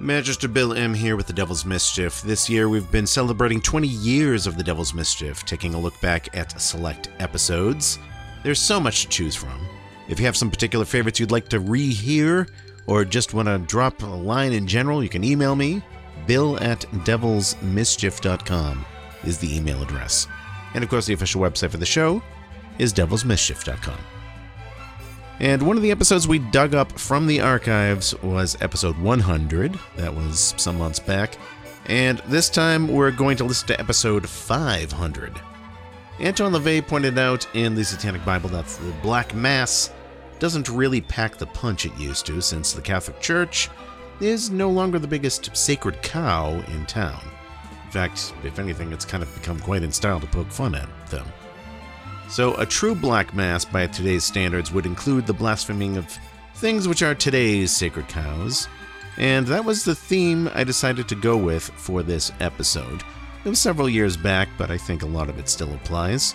Magister Bill M here with the Devil's Mischief. This year we've been celebrating 20 years of the Devil's Mischief, taking a look back at select episodes. There's so much to choose from. If you have some particular favorites you'd like to rehear, or just want to drop a line in general, you can email me. Bill at devilsmischief.com is the email address. And of course, the official website for the show is devilsmischief.com. And one of the episodes we dug up from the archives was episode 100. That was some months back. And this time we're going to listen to episode 500. Anton LaVey pointed out in the Satanic Bible that the Black Mass doesn't really pack the punch it used to since the Catholic Church is no longer the biggest sacred cow in town. In fact, if anything, it's kind of become quite in style to poke fun at them. So, a true black mass by today's standards would include the blaspheming of things which are today's sacred cows, and that was the theme I decided to go with for this episode. It was several years back, but I think a lot of it still applies.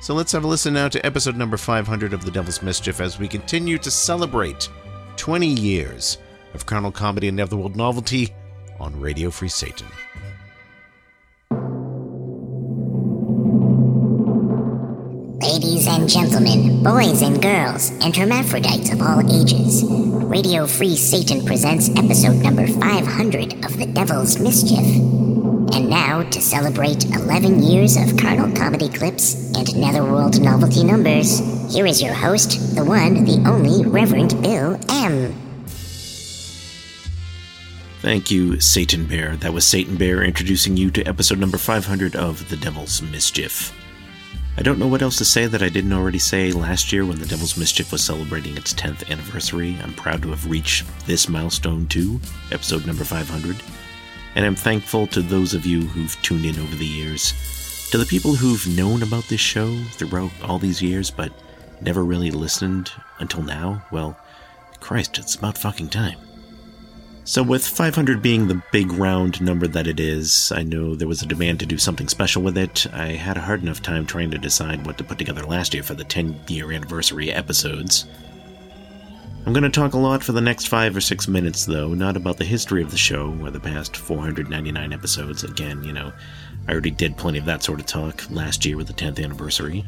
So let's have a listen now to episode number 500 of The Devil's Mischief as we continue to celebrate 20 years of carnal comedy and netherworld novelty on Radio Free Satan. Ladies and gentlemen, boys and girls, and hermaphrodites of all ages, Radio Free Satan presents episode number 500 of The Devil's Mischief. And now, to celebrate 11 years of carnal comedy clips and netherworld novelty numbers, here is your host, the one, the only Reverend Bill M. Thank you, Satan Bear. That was Satan Bear introducing you to episode number 500 of The Devil's Mischief. I don't know what else to say that I didn't already say last year when The Devil's Mischief was celebrating its 10th anniversary. I'm proud to have reached this milestone too, episode number 500. And I'm thankful to those of you who've tuned in over the years. To the people who've known about this show throughout all these years but never really listened until now, well, Christ, it's about fucking time. So, with 500 being the big round number that it is, I know there was a demand to do something special with it. I had a hard enough time trying to decide what to put together last year for the 10 year anniversary episodes. I'm going to talk a lot for the next five or six minutes, though, not about the history of the show or the past 499 episodes. Again, you know, I already did plenty of that sort of talk last year with the 10th anniversary.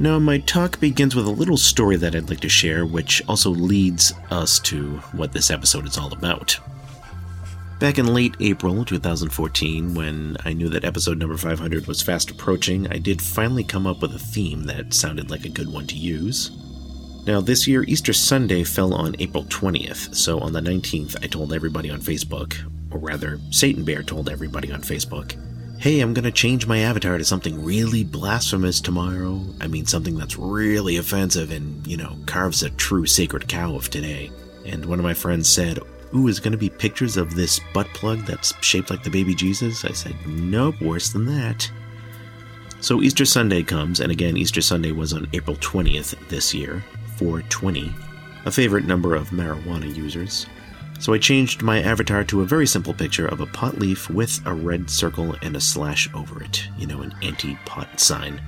No, my talk begins with a little story that I'd like to share, which also leads us to what this episode is all about. Back in late April 2014, when I knew that episode number 500 was fast approaching, I did finally come up with a theme that sounded like a good one to use. Now, this year, Easter Sunday fell on April 20th, so on the 19th, I told everybody on Facebook, or rather, Satan Bear told everybody on Facebook, hey, I'm gonna change my avatar to something really blasphemous tomorrow. I mean, something that's really offensive and, you know, carves a true sacred cow of today. And one of my friends said, Ooh, is gonna be pictures of this butt plug that's shaped like the baby Jesus? I said, Nope, worse than that. So Easter Sunday comes, and again, Easter Sunday was on April 20th this year, 420, a favorite number of marijuana users. So I changed my avatar to a very simple picture of a pot leaf with a red circle and a slash over it, you know, an anti pot sign.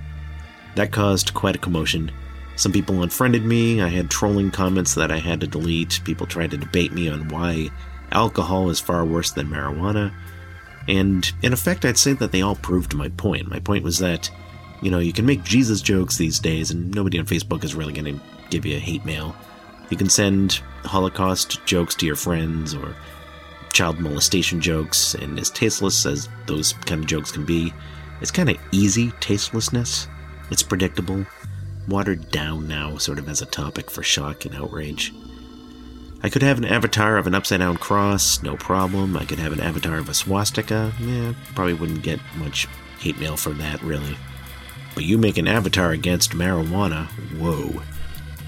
That caused quite a commotion. Some people unfriended me, I had trolling comments that I had to delete, people tried to debate me on why alcohol is far worse than marijuana, and in effect, I'd say that they all proved my point. My point was that, you know, you can make Jesus jokes these days, and nobody on Facebook is really going to give you a hate mail. You can send Holocaust jokes to your friends or child molestation jokes, and as tasteless as those kind of jokes can be, it's kind of easy tastelessness. It's predictable, watered down now, sort of as a topic for shock and outrage. I could have an avatar of an upside down cross, no problem. I could have an avatar of a swastika. Yeah, probably wouldn't get much hate mail for that, really. But you make an avatar against marijuana, whoa.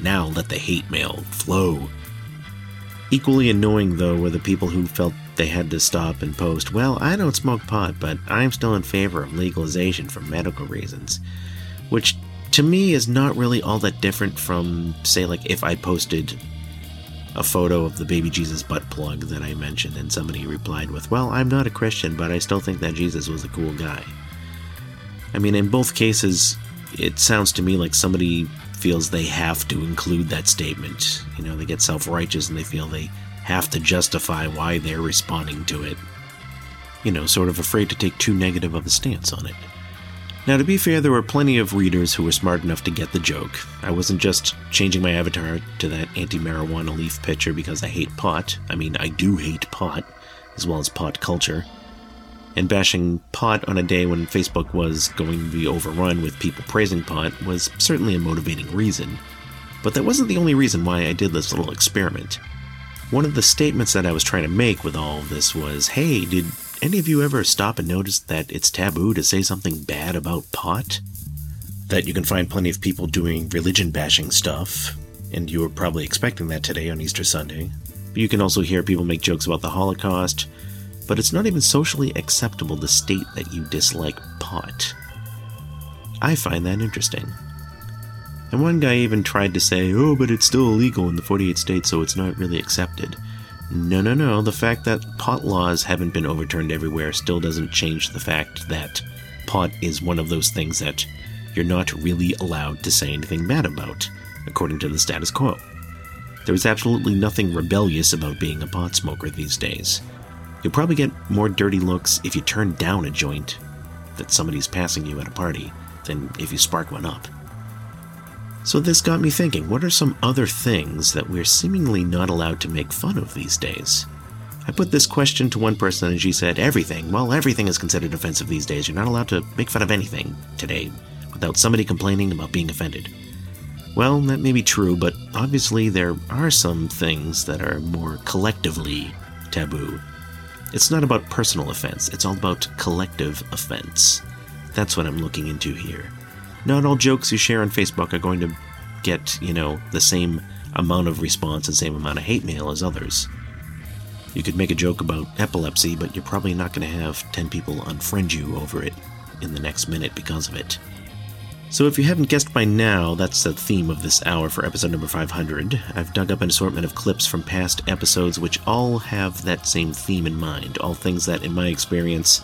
Now let the hate mail flow. Equally annoying, though, were the people who felt they had to stop and post, Well, I don't smoke pot, but I'm still in favor of legalization for medical reasons. Which, to me, is not really all that different from, say, like if I posted a photo of the baby Jesus butt plug that I mentioned, and somebody replied with, Well, I'm not a Christian, but I still think that Jesus was a cool guy. I mean, in both cases, it sounds to me like somebody feels they have to include that statement. You know, they get self righteous and they feel they have to justify why they're responding to it. You know, sort of afraid to take too negative of a stance on it. Now, to be fair, there were plenty of readers who were smart enough to get the joke. I wasn't just changing my avatar to that anti marijuana leaf picture because I hate pot. I mean, I do hate pot, as well as pot culture. And bashing pot on a day when Facebook was going to be overrun with people praising pot was certainly a motivating reason. But that wasn't the only reason why I did this little experiment. One of the statements that I was trying to make with all of this was hey, did any of you ever stop and notice that it's taboo to say something bad about pot? That you can find plenty of people doing religion bashing stuff, and you were probably expecting that today on Easter Sunday. You can also hear people make jokes about the Holocaust, but it's not even socially acceptable to state that you dislike pot. I find that interesting. And one guy even tried to say, oh, but it's still illegal in the 48 states, so it's not really accepted. No, no, no. The fact that pot laws haven't been overturned everywhere still doesn't change the fact that pot is one of those things that you're not really allowed to say anything bad about, according to the status quo. There is absolutely nothing rebellious about being a pot smoker these days. You'll probably get more dirty looks if you turn down a joint that somebody's passing you at a party than if you spark one up. So this got me thinking what are some other things that we're seemingly not allowed to make fun of these days? I put this question to one person and she said, Everything. Well, everything is considered offensive these days. You're not allowed to make fun of anything today without somebody complaining about being offended. Well, that may be true, but obviously there are some things that are more collectively taboo. It's not about personal offense, it's all about collective offense. That's what I'm looking into here not all jokes you share on Facebook are going to get, you know, the same amount of response and same amount of hate mail as others. You could make a joke about epilepsy, but you're probably not going to have 10 people unfriend you over it in the next minute because of it. So, if you haven't guessed by now, that's the theme of this hour for episode number 500. I've dug up an assortment of clips from past episodes which all have that same theme in mind, all things that, in my experience,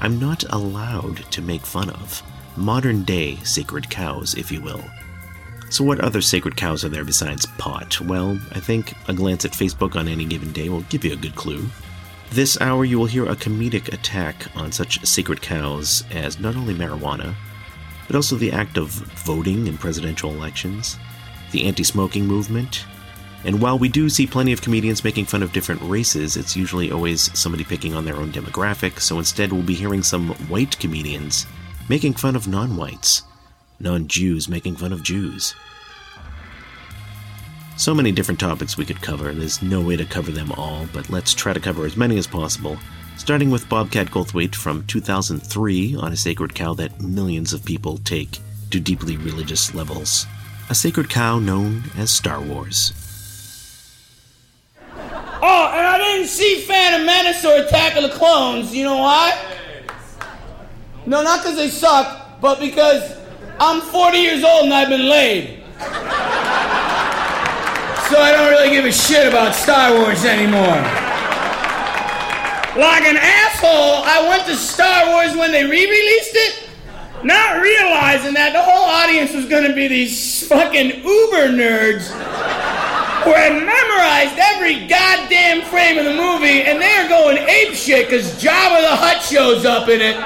I'm not allowed to make fun of modern day sacred cows, if you will. So, what other sacred cows are there besides pot? Well, I think a glance at Facebook on any given day will give you a good clue. This hour, you will hear a comedic attack on such sacred cows as not only marijuana, but also the act of voting in presidential elections, the anti smoking movement, and while we do see plenty of comedians making fun of different races, it's usually always somebody picking on their own demographic, so instead we'll be hearing some white comedians making fun of non whites, non Jews making fun of Jews. So many different topics we could cover, there's no way to cover them all, but let's try to cover as many as possible, starting with Bobcat Goldthwait from 2003 on a sacred cow that millions of people take to deeply religious levels. A sacred cow known as Star Wars. Oh, and I didn't see Phantom Menace or Attack of the Clones. You know why? No, not because they suck, but because I'm 40 years old and I've been laid. So I don't really give a shit about Star Wars anymore. Like an asshole, I went to Star Wars when they re released it, not realizing that the whole audience was gonna be these fucking uber nerds who had memorized every goddamn frame of the movie and they're going ape shit because Jabba the Hutt shows up in it.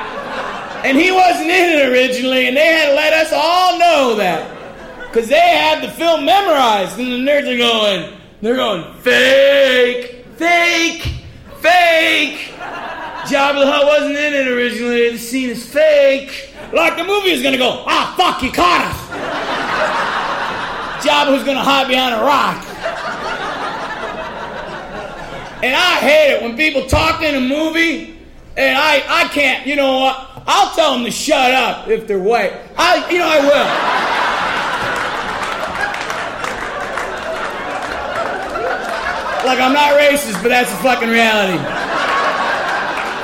And he wasn't in it originally, and they had to let us all know that. Because they had the film memorized, and the nerds are going, they're going, fake, fake, fake. Jabba the Hutt wasn't in it originally, the scene is fake. Like the movie is gonna go, ah, fuck, you caught us. Jabba was gonna hide behind a rock. And I hate it when people talk in a movie and I, I can't, you know what? I'll tell them to shut up if they're white. I, you know, I will. Like, I'm not racist, but that's a fucking reality.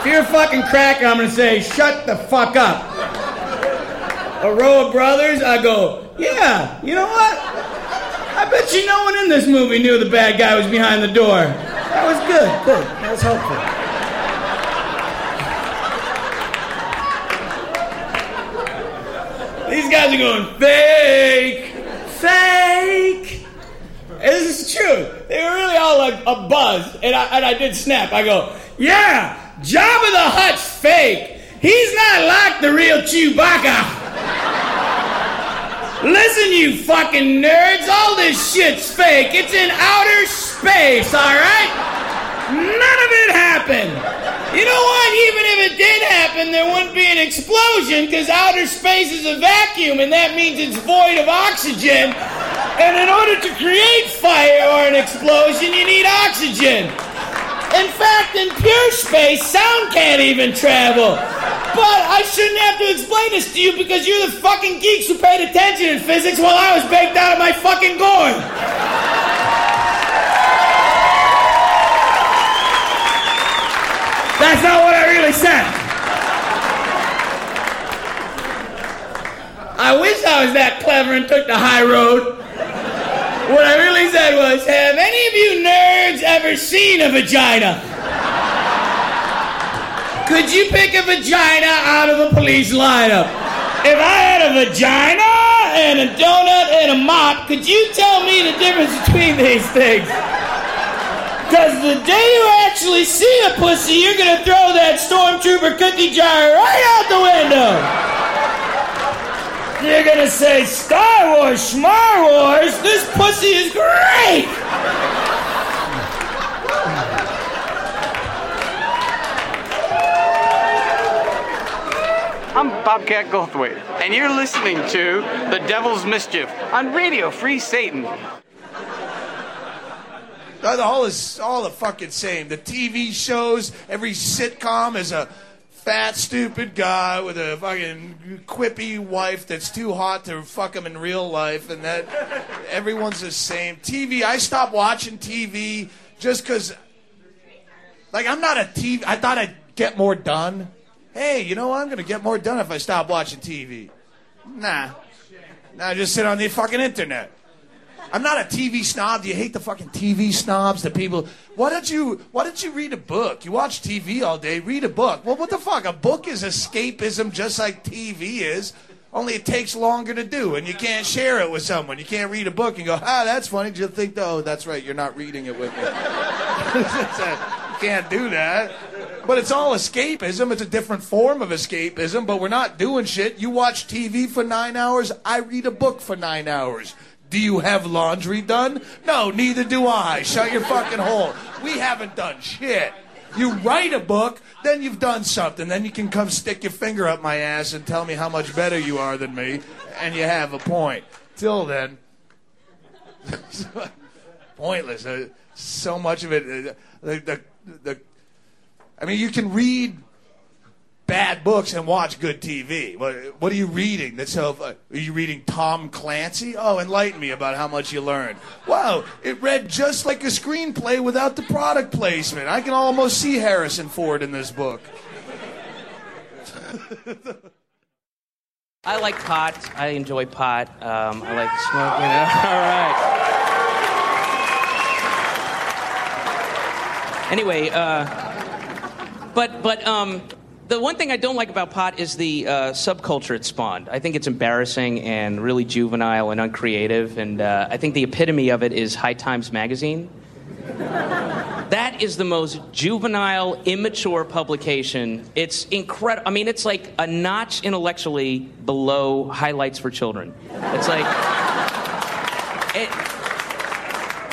If you're a fucking cracker, I'm gonna say, shut the fuck up. A row of brothers, I go, yeah, you know what? I bet you no one in this movie knew the bad guy was behind the door. That was good, good. That was helpful. These guys are going, fake, fake. And this is true. they were really all like a buzz, and I and I did snap. I go, yeah, Jabba the Hutt's fake. He's not like the real Chewbacca. Listen, you fucking nerds, all this shit's fake. It's in outer space, alright? None of it happened. You know what? Even if it did happen, there wouldn't be an explosion because outer space is a vacuum and that means it's void of oxygen. And in order to create fire or an explosion, you need oxygen. In fact, in pure space, sound can't even travel. But I shouldn't have to explain this to you because you're the fucking geeks who paid attention in physics while I was baked out of my fucking gourd. That's not what I really said. I wish I was that clever and took the high road. What I really said was, have any of you nerds ever seen a vagina? Could you pick a vagina out of a police lineup? If I had a vagina and a donut and a mop, could you tell me the difference between these things? Because the day you actually see a pussy, you're gonna throw that stormtrooper cookie jar right out the window. You're gonna say, Star Wars, Smar Wars, this pussy is great! I'm Bobcat Goldthwait, and you're listening to The Devil's Mischief on Radio Free Satan. Uh, the whole is all the fucking same. The TV shows, every sitcom is a fat, stupid guy with a fucking quippy wife that's too hot to fuck him in real life, and that everyone's the same. TV, I stopped watching TV just because, like, I'm not a TV. I thought I'd get more done. Hey, you know what? I'm to get more done if I stop watching TV. Nah. Nah, just sit on the fucking internet. I'm not a TV snob. Do you hate the fucking TV snobs? The people. Why don't you? Why don't you read a book? You watch TV all day. Read a book. Well, what the fuck? A book is escapism, just like TV is. Only it takes longer to do, and you can't share it with someone. You can't read a book and go, ah, that's funny. Just think, oh, that's right. You're not reading it with me. you can't do that. But it's all escapism. It's a different form of escapism, but we're not doing shit. You watch TV for nine hours. I read a book for nine hours. Do you have laundry done? No, neither do I. Shut your fucking hole. We haven't done shit. You write a book, then you've done something. Then you can come stick your finger up my ass and tell me how much better you are than me, and you have a point. Till then, pointless. Uh, so much of it. Uh, the, the, the, I mean, you can read bad books and watch good TV. What, what are you reading? That's how, uh, are you reading Tom Clancy? Oh, enlighten me about how much you learned. Wow, it read just like a screenplay without the product placement. I can almost see Harrison Ford in this book. I like pot. I enjoy pot. Um, I like smoking. All right. Anyway, uh, but but um, the one thing I don't like about pot is the uh, subculture it spawned. I think it's embarrassing and really juvenile and uncreative. And uh, I think the epitome of it is High Times Magazine. that is the most juvenile, immature publication. It's incredible. I mean, it's like a notch intellectually below highlights for children. It's like. It,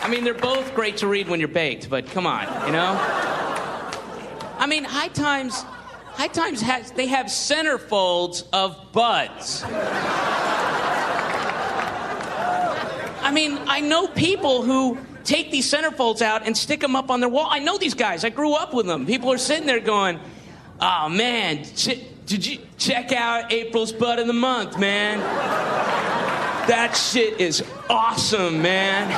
I mean, they're both great to read when you're baked, but come on, you know? I mean, High Times High Times has they have centerfolds of buds. I mean, I know people who take these centerfolds out and stick them up on their wall. I know these guys. I grew up with them. People are sitting there going, "Oh man, ch- did you check out April's bud of the month, man? That shit is awesome, man.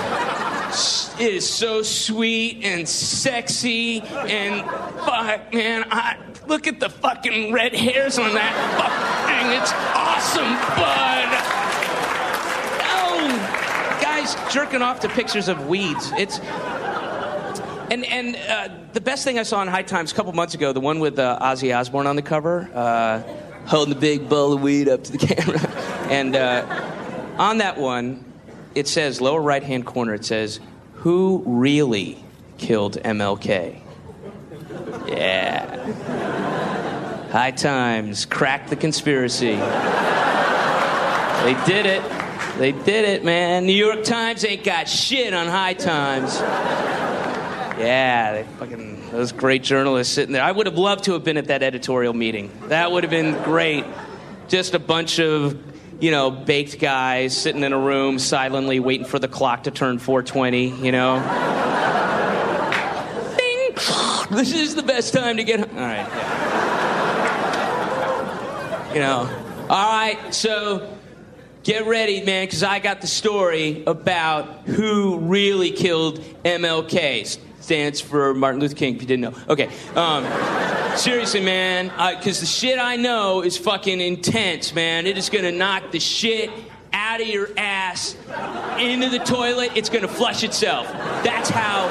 It is so sweet and sexy and fuck, man. I look at the fucking red hairs on that fucking. It's awesome, bud. Oh, guys jerking off to pictures of weeds. It's. And and uh, the best thing I saw in High Times a couple months ago, the one with uh, Ozzy Osbourne on the cover, uh, holding the big bowl of weed up to the camera, and uh, on that one, it says lower right hand corner. It says who really killed MLK? Yeah. High Times, crack the conspiracy. They did it. They did it, man. New York Times ain't got shit on High Times. Yeah, they fucking those great journalists sitting there. I would have loved to have been at that editorial meeting. That would have been great. Just a bunch of, you know, baked guys sitting in a room silently waiting for the clock to turn 420, you know. Bing! This is the best time to get. All right. Yeah. You know. All right, so get ready, man, because I got the story about who really killed MLK. Stands for Martin Luther King, if you didn't know. Okay. Um, seriously, man, because the shit I know is fucking intense, man. It is going to knock the shit out of your ass into the toilet. It's going to flush itself. That's how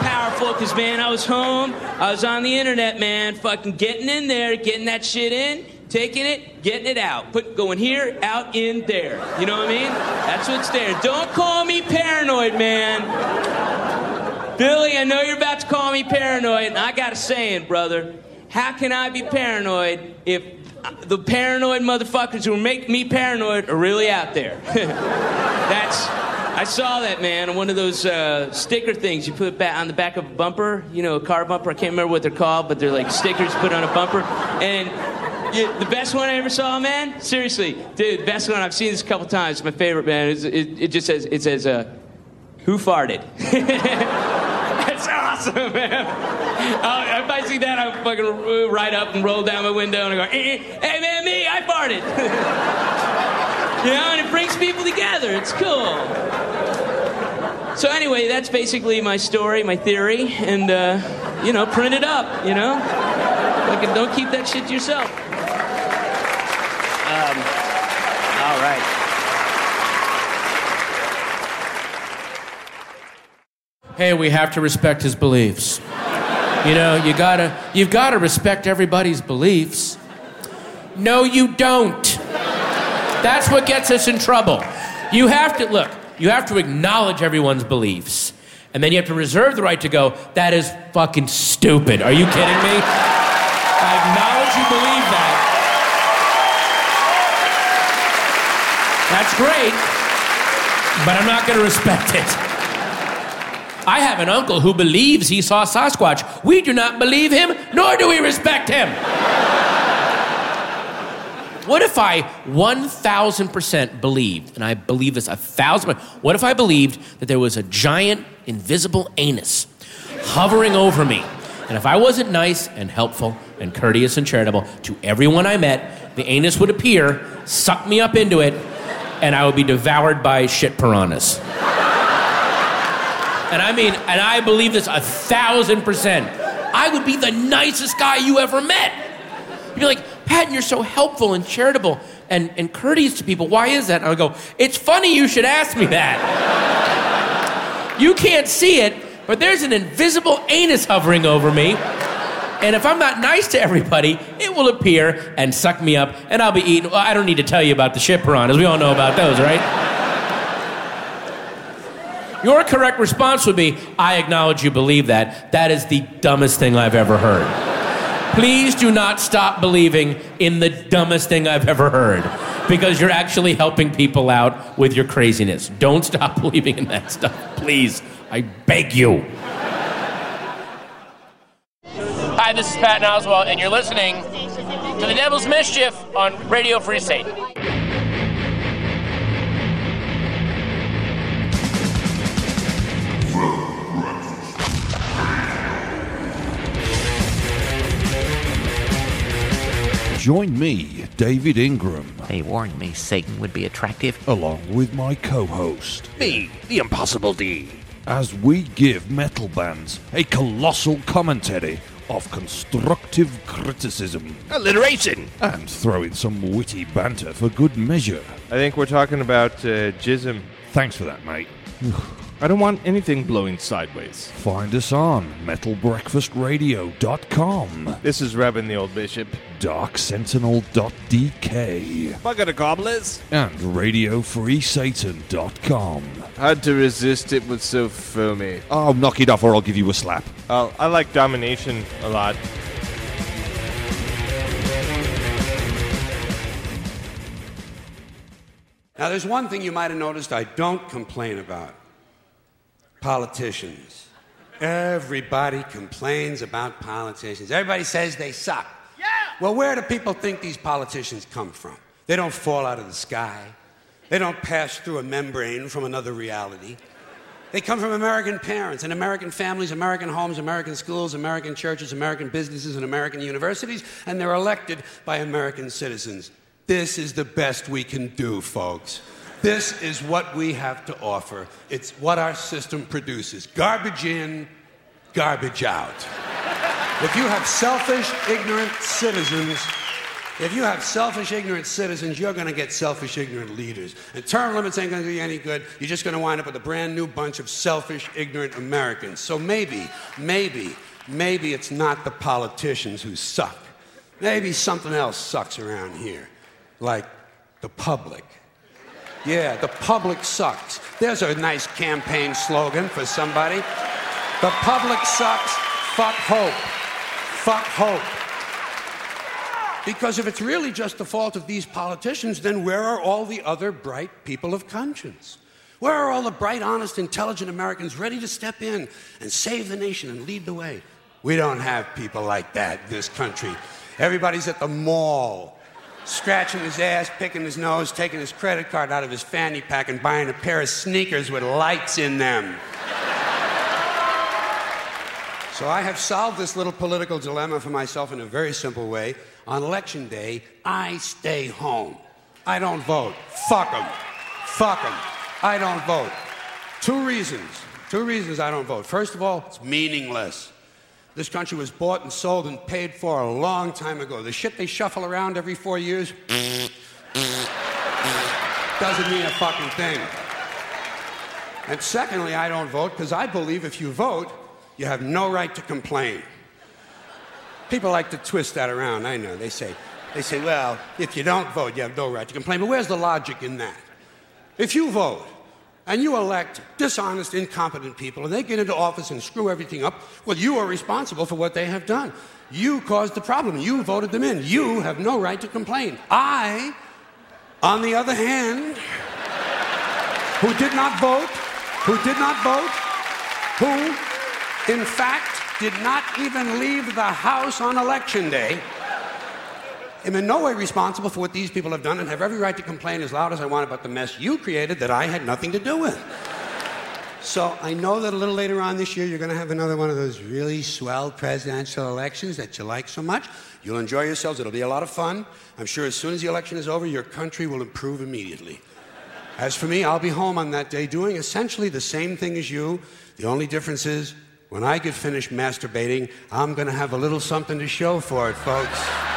powerful, because, man, I was home. I was on the internet, man, fucking getting in there, getting that shit in taking it, getting it out. Put going here, out, in, there. You know what I mean? That's what's there. Don't call me paranoid, man. Billy, I know you're about to call me paranoid, and I got a saying, brother. How can I be paranoid if the paranoid motherfuckers who make me paranoid are really out there? That's. I saw that man on one of those uh, sticker things you put back on the back of a bumper. You know, a car bumper. I can't remember what they're called, but they're like stickers put on a bumper. And the best one I ever saw, man. Seriously, dude, best one I've seen this a couple times. My favorite, man. It, it, it just says, it says, uh, "Who farted?" That's awesome, man. I'll, if I see that, I fucking ride up and roll down my window and I go, eh, eh, "Hey, man, me, I farted." you know, and it brings people together. It's cool. So anyway, that's basically my story, my theory, and uh, you know, print it up. You know, don't keep that shit to yourself. Um, all right. Hey, we have to respect his beliefs. You know, you gotta, you've gotta respect everybody's beliefs. No, you don't. That's what gets us in trouble. You have to, look, you have to acknowledge everyone's beliefs. And then you have to reserve the right to go, that is fucking stupid. Are you kidding me? I acknowledge you believe that. That's great, but I'm not to respect it. I have an uncle who believes he saw Sasquatch. We do not believe him, nor do we respect him. What if I 1000% believed, and I believe this a thousand, what if I believed that there was a giant invisible anus hovering over me? And if I wasn't nice and helpful and courteous and charitable to everyone I met, the anus would appear, suck me up into it, and I would be devoured by shit piranhas. And I mean, and I believe this a thousand percent. I would be the nicest guy you ever met. You'd be like, Patton, you're so helpful and charitable and, and courteous to people. Why is that? And I would go, it's funny you should ask me that. you can't see it, but there's an invisible anus hovering over me. And if I'm not nice to everybody, it will appear and suck me up, and I'll be eaten. Well, I don't need to tell you about the shit piranhas. We all know about those, right? Your correct response would be, I acknowledge you believe that. That is the dumbest thing I've ever heard. Please do not stop believing in the dumbest thing I've ever heard because you're actually helping people out with your craziness. Don't stop believing in that stuff, please. I beg you. Hi, this is Patton Oswalt, and you're listening to The Devil's Mischief on Radio Free Satan. Join me, David Ingram, They warned me Satan would be attractive. along with my co host, Me, the Impossible D. as we give metal bands a colossal commentary of constructive criticism Alliteration. and throw in some witty banter for good measure. I think we're talking about uh, jism. Thanks for that, mate. I don't want anything blowing sideways. Find us on metalbreakfastradio.com, This is Revan the Old Bishop. darksentinel.dk, Bucket of cobblers. and radiofreesatan.com. Hard to resist, it was so foamy. Oh, knock it off or I'll give you a slap. Oh, I like domination a lot. Now, there's one thing you might have noticed I don't complain about politicians. Everybody complains about politicians. Everybody says they suck. Yeah! Well, where do people think these politicians come from? They don't fall out of the sky, they don't pass through a membrane from another reality. They come from American parents and American families, American homes, American schools, American churches, American businesses, and American universities, and they're elected by American citizens. This is the best we can do, folks. This is what we have to offer. It's what our system produces garbage in, garbage out. If you have selfish, ignorant citizens, if you have selfish, ignorant citizens, you're going to get selfish, ignorant leaders. And term limits ain't going to do you any good. You're just going to wind up with a brand new bunch of selfish, ignorant Americans. So maybe, maybe, maybe it's not the politicians who suck. Maybe something else sucks around here, like the public. Yeah, the public sucks. There's a nice campaign slogan for somebody. The public sucks. Fuck hope. Fuck hope. Because if it's really just the fault of these politicians, then where are all the other bright people of conscience? Where are all the bright, honest, intelligent Americans ready to step in and save the nation and lead the way? We don't have people like that in this country. Everybody's at the mall, scratching his ass, picking his nose, taking his credit card out of his fanny pack, and buying a pair of sneakers with lights in them. So I have solved this little political dilemma for myself in a very simple way. On election day, I stay home. I don't vote. Fuck them. Fuck them. I don't vote. Two reasons. Two reasons I don't vote. First of all, it's meaningless. This country was bought and sold and paid for a long time ago. The shit they shuffle around every four years doesn't mean a fucking thing. And secondly, I don't vote because I believe if you vote, you have no right to complain. People like to twist that around, I know. They say, they say, well, if you don't vote, you have no right to complain. But where's the logic in that? If you vote and you elect dishonest, incompetent people and they get into office and screw everything up, well, you are responsible for what they have done. You caused the problem. You voted them in. You have no right to complain. I, on the other hand, who did not vote, who did not vote, who in fact, did not even leave the house on election day. Am in no way responsible for what these people have done and have every right to complain as loud as I want about the mess you created that I had nothing to do with. So I know that a little later on this year, you're going to have another one of those really swell presidential elections that you like so much. You'll enjoy yourselves. It'll be a lot of fun. I'm sure as soon as the election is over, your country will improve immediately. As for me, I'll be home on that day doing essentially the same thing as you. The only difference is when I get finished masturbating, I'm going to have a little something to show for it, folks.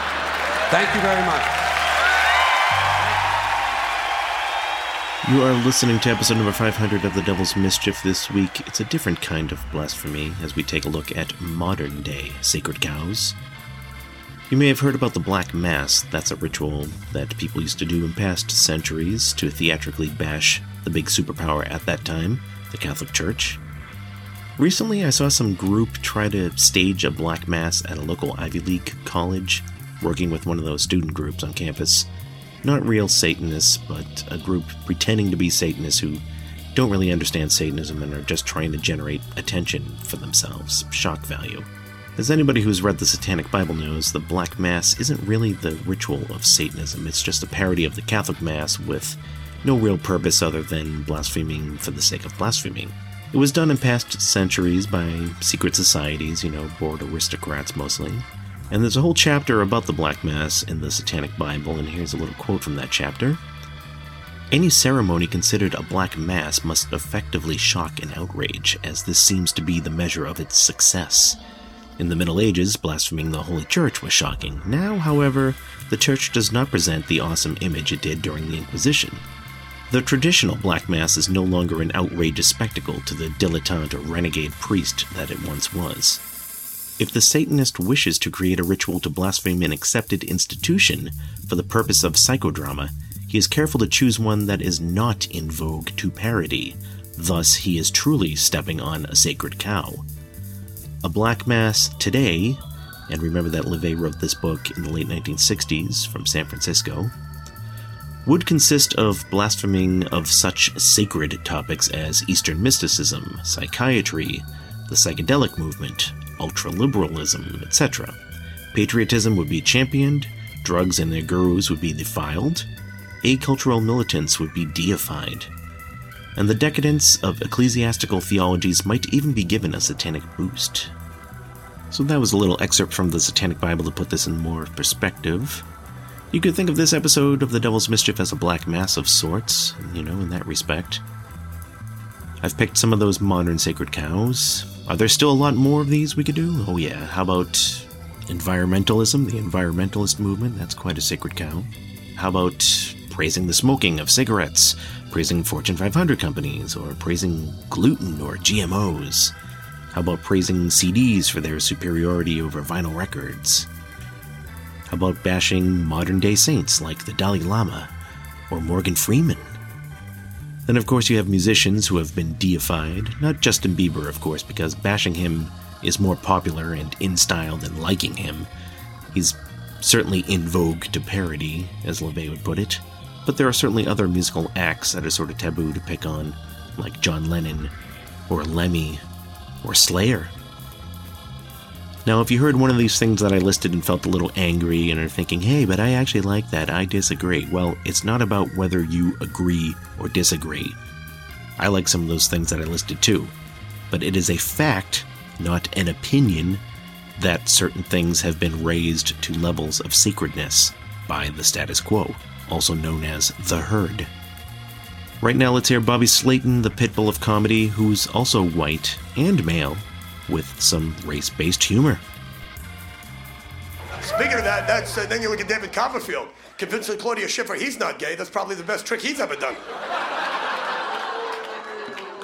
Thank you very much. You are listening to episode number 500 of The Devil's Mischief this week. It's a different kind of blasphemy as we take a look at modern day sacred cows. You may have heard about the Black Mass. That's a ritual that people used to do in past centuries to theatrically bash the big superpower at that time, the Catholic Church. Recently, I saw some group try to stage a black mass at a local Ivy League college, working with one of those student groups on campus. Not real Satanists, but a group pretending to be Satanists who don't really understand Satanism and are just trying to generate attention for themselves, shock value. As anybody who's read the Satanic Bible knows, the Black Mass isn't really the ritual of Satanism, it's just a parody of the Catholic Mass with no real purpose other than blaspheming for the sake of blaspheming. It was done in past centuries by secret societies, you know, bored aristocrats mostly. And there's a whole chapter about the Black Mass in the Satanic Bible, and here's a little quote from that chapter. Any ceremony considered a Black Mass must effectively shock and outrage, as this seems to be the measure of its success. In the Middle Ages, blaspheming the Holy Church was shocking. Now, however, the Church does not present the awesome image it did during the Inquisition. The traditional Black Mass is no longer an outrageous spectacle to the dilettante or renegade priest that it once was. If the Satanist wishes to create a ritual to blaspheme an accepted institution for the purpose of psychodrama, he is careful to choose one that is not in vogue to parody, Thus, he is truly stepping on a sacred cow. A black mass today, and remember that LaVey wrote this book in the late 1960s from San Francisco, would consist of blaspheming of such sacred topics as Eastern mysticism, psychiatry, the psychedelic movement, ultraliberalism, etc. Patriotism would be championed, drugs and their gurus would be defiled, acultural militants would be deified, and the decadence of ecclesiastical theologies might even be given a satanic boost. So that was a little excerpt from the Satanic Bible to put this in more perspective. You could think of this episode of The Devil's Mischief as a black mass of sorts, you know, in that respect. I've picked some of those modern sacred cows. Are there still a lot more of these we could do? Oh, yeah. How about environmentalism, the environmentalist movement? That's quite a sacred cow. How about praising the smoking of cigarettes, praising Fortune 500 companies, or praising gluten or GMOs? How about praising CDs for their superiority over vinyl records? How about bashing modern day saints like the Dalai Lama or Morgan Freeman? Then, of course, you have musicians who have been deified, not Justin Bieber, of course, because bashing him is more popular and in style than liking him. He's certainly in vogue to parody, as LaVey would put it, but there are certainly other musical acts that are sort of taboo to pick on, like John Lennon, or Lemmy, or Slayer. Now, if you heard one of these things that I listed and felt a little angry and are thinking, hey, but I actually like that, I disagree, well, it's not about whether you agree or disagree. I like some of those things that I listed too. But it is a fact, not an opinion, that certain things have been raised to levels of sacredness by the status quo, also known as the herd. Right now, let's hear Bobby Slayton, the pitbull of comedy, who's also white and male, with some race based humor. Speaking of that, that's uh, then you look at David Copperfield, convincing Claudia Schiffer he's not gay. That's probably the best trick he's ever done.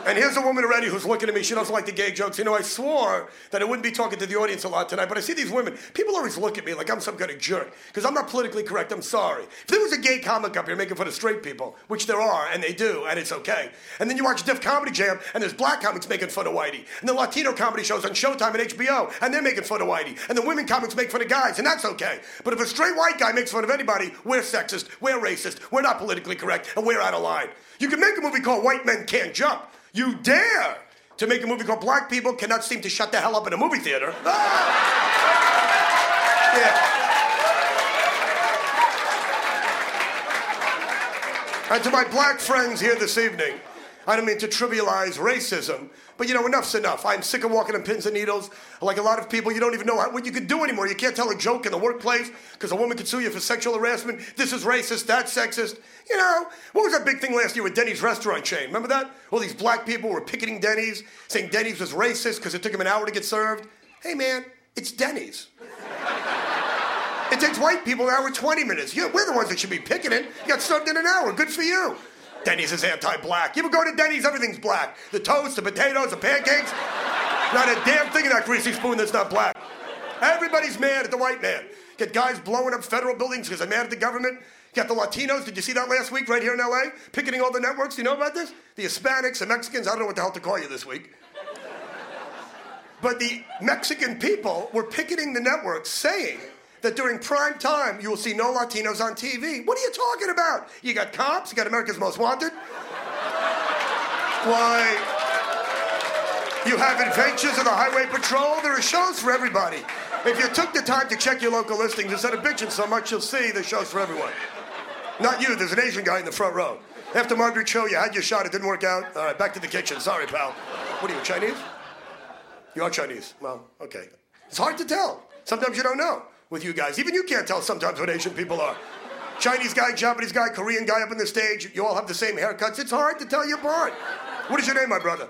And here's a woman already who's looking at me. She doesn't like the gay jokes. You know, I swore that I wouldn't be talking to the audience a lot tonight, but I see these women. People always look at me like I'm some kind of jerk because I'm not politically correct. I'm sorry. If there was a gay comic up here making fun of straight people, which there are, and they do, and it's okay, and then you watch Def Comedy Jam, and there's black comics making fun of Whitey, and the Latino comedy shows on Showtime and HBO, and they're making fun of Whitey, and the women comics make fun of guys, and that's okay. But if a straight white guy makes fun of anybody, we're sexist, we're racist, we're not politically correct, and we're out of line. You can make a movie called White Men Can't Jump. You dare to make a movie called Black People Cannot Seem to Shut the Hell Up in a Movie Theater. Yeah. And to my black friends here this evening, I don't mean to trivialize racism, but you know, enough's enough. I'm sick of walking on pins and needles. Like a lot of people, you don't even know what you can do anymore. You can't tell a joke in the workplace because a woman could sue you for sexual harassment. This is racist, that's sexist. You know, what was that big thing last year with Denny's restaurant chain? Remember that? All these black people were picketing Denny's, saying Denny's was racist because it took them an hour to get served. Hey man, it's Denny's. It takes white people an hour 20 minutes. You, we're the ones that should be picketing. You got served in an hour. Good for you. Denny's is anti-black. You ever go to Denny's? Everything's black. The toast, the potatoes, the pancakes. Not a damn thing in that greasy spoon that's not black. Everybody's mad at the white man. Get guys blowing up federal buildings because they're mad at the government. Got the Latinos. Did you see that last week right here in LA? Picketing all the networks. You know about this? The Hispanics, the Mexicans. I don't know what the hell to call you this week. But the Mexican people were picketing the networks saying that during prime time you will see no Latinos on TV. What are you talking about? You got cops, you got America's Most Wanted. Why? You have Adventures of the Highway Patrol. There are shows for everybody. If you took the time to check your local listings instead of bitching so much, you'll see there's shows for everyone. Not you, there's an Asian guy in the front row. After Margaret Cho, you had your shot, it didn't work out. All right, back to the kitchen. Sorry, pal. What are you, Chinese? You are Chinese. Well, okay. It's hard to tell. Sometimes you don't know with you guys. Even you can't tell sometimes what Asian people are. Chinese guy, Japanese guy, Korean guy up on the stage. You all have the same haircuts. It's hard to tell you apart. What is your name, my brother?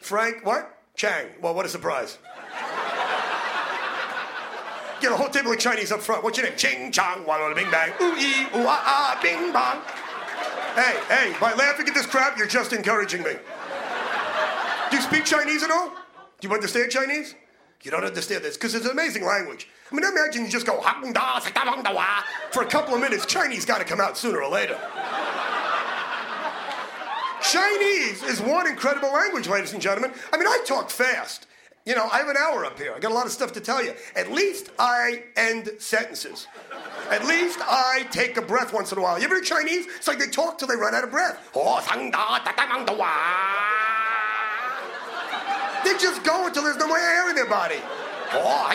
Frank. Frank what? Chang. Well, what a surprise. Get a whole table of Chinese up front. What's your name? Ching Chong, Walla Bing Bang. Ooh ee, ooh ah ah, bing bong. Hey, hey, by laughing at this crap, you're just encouraging me. Do you speak Chinese at all? Do you understand Chinese? You don't understand this because it's an amazing language. I mean, imagine you just go for a couple of minutes. Chinese got to come out sooner or later. Chinese is one incredible language, ladies and gentlemen. I mean, I talk fast. You know, I have an hour up here. I got a lot of stuff to tell you. At least I end sentences. At least I take a breath once in a while. You ever hear Chinese? It's like they talk till they run out of breath. They just go until there's no more air in their body. Oh.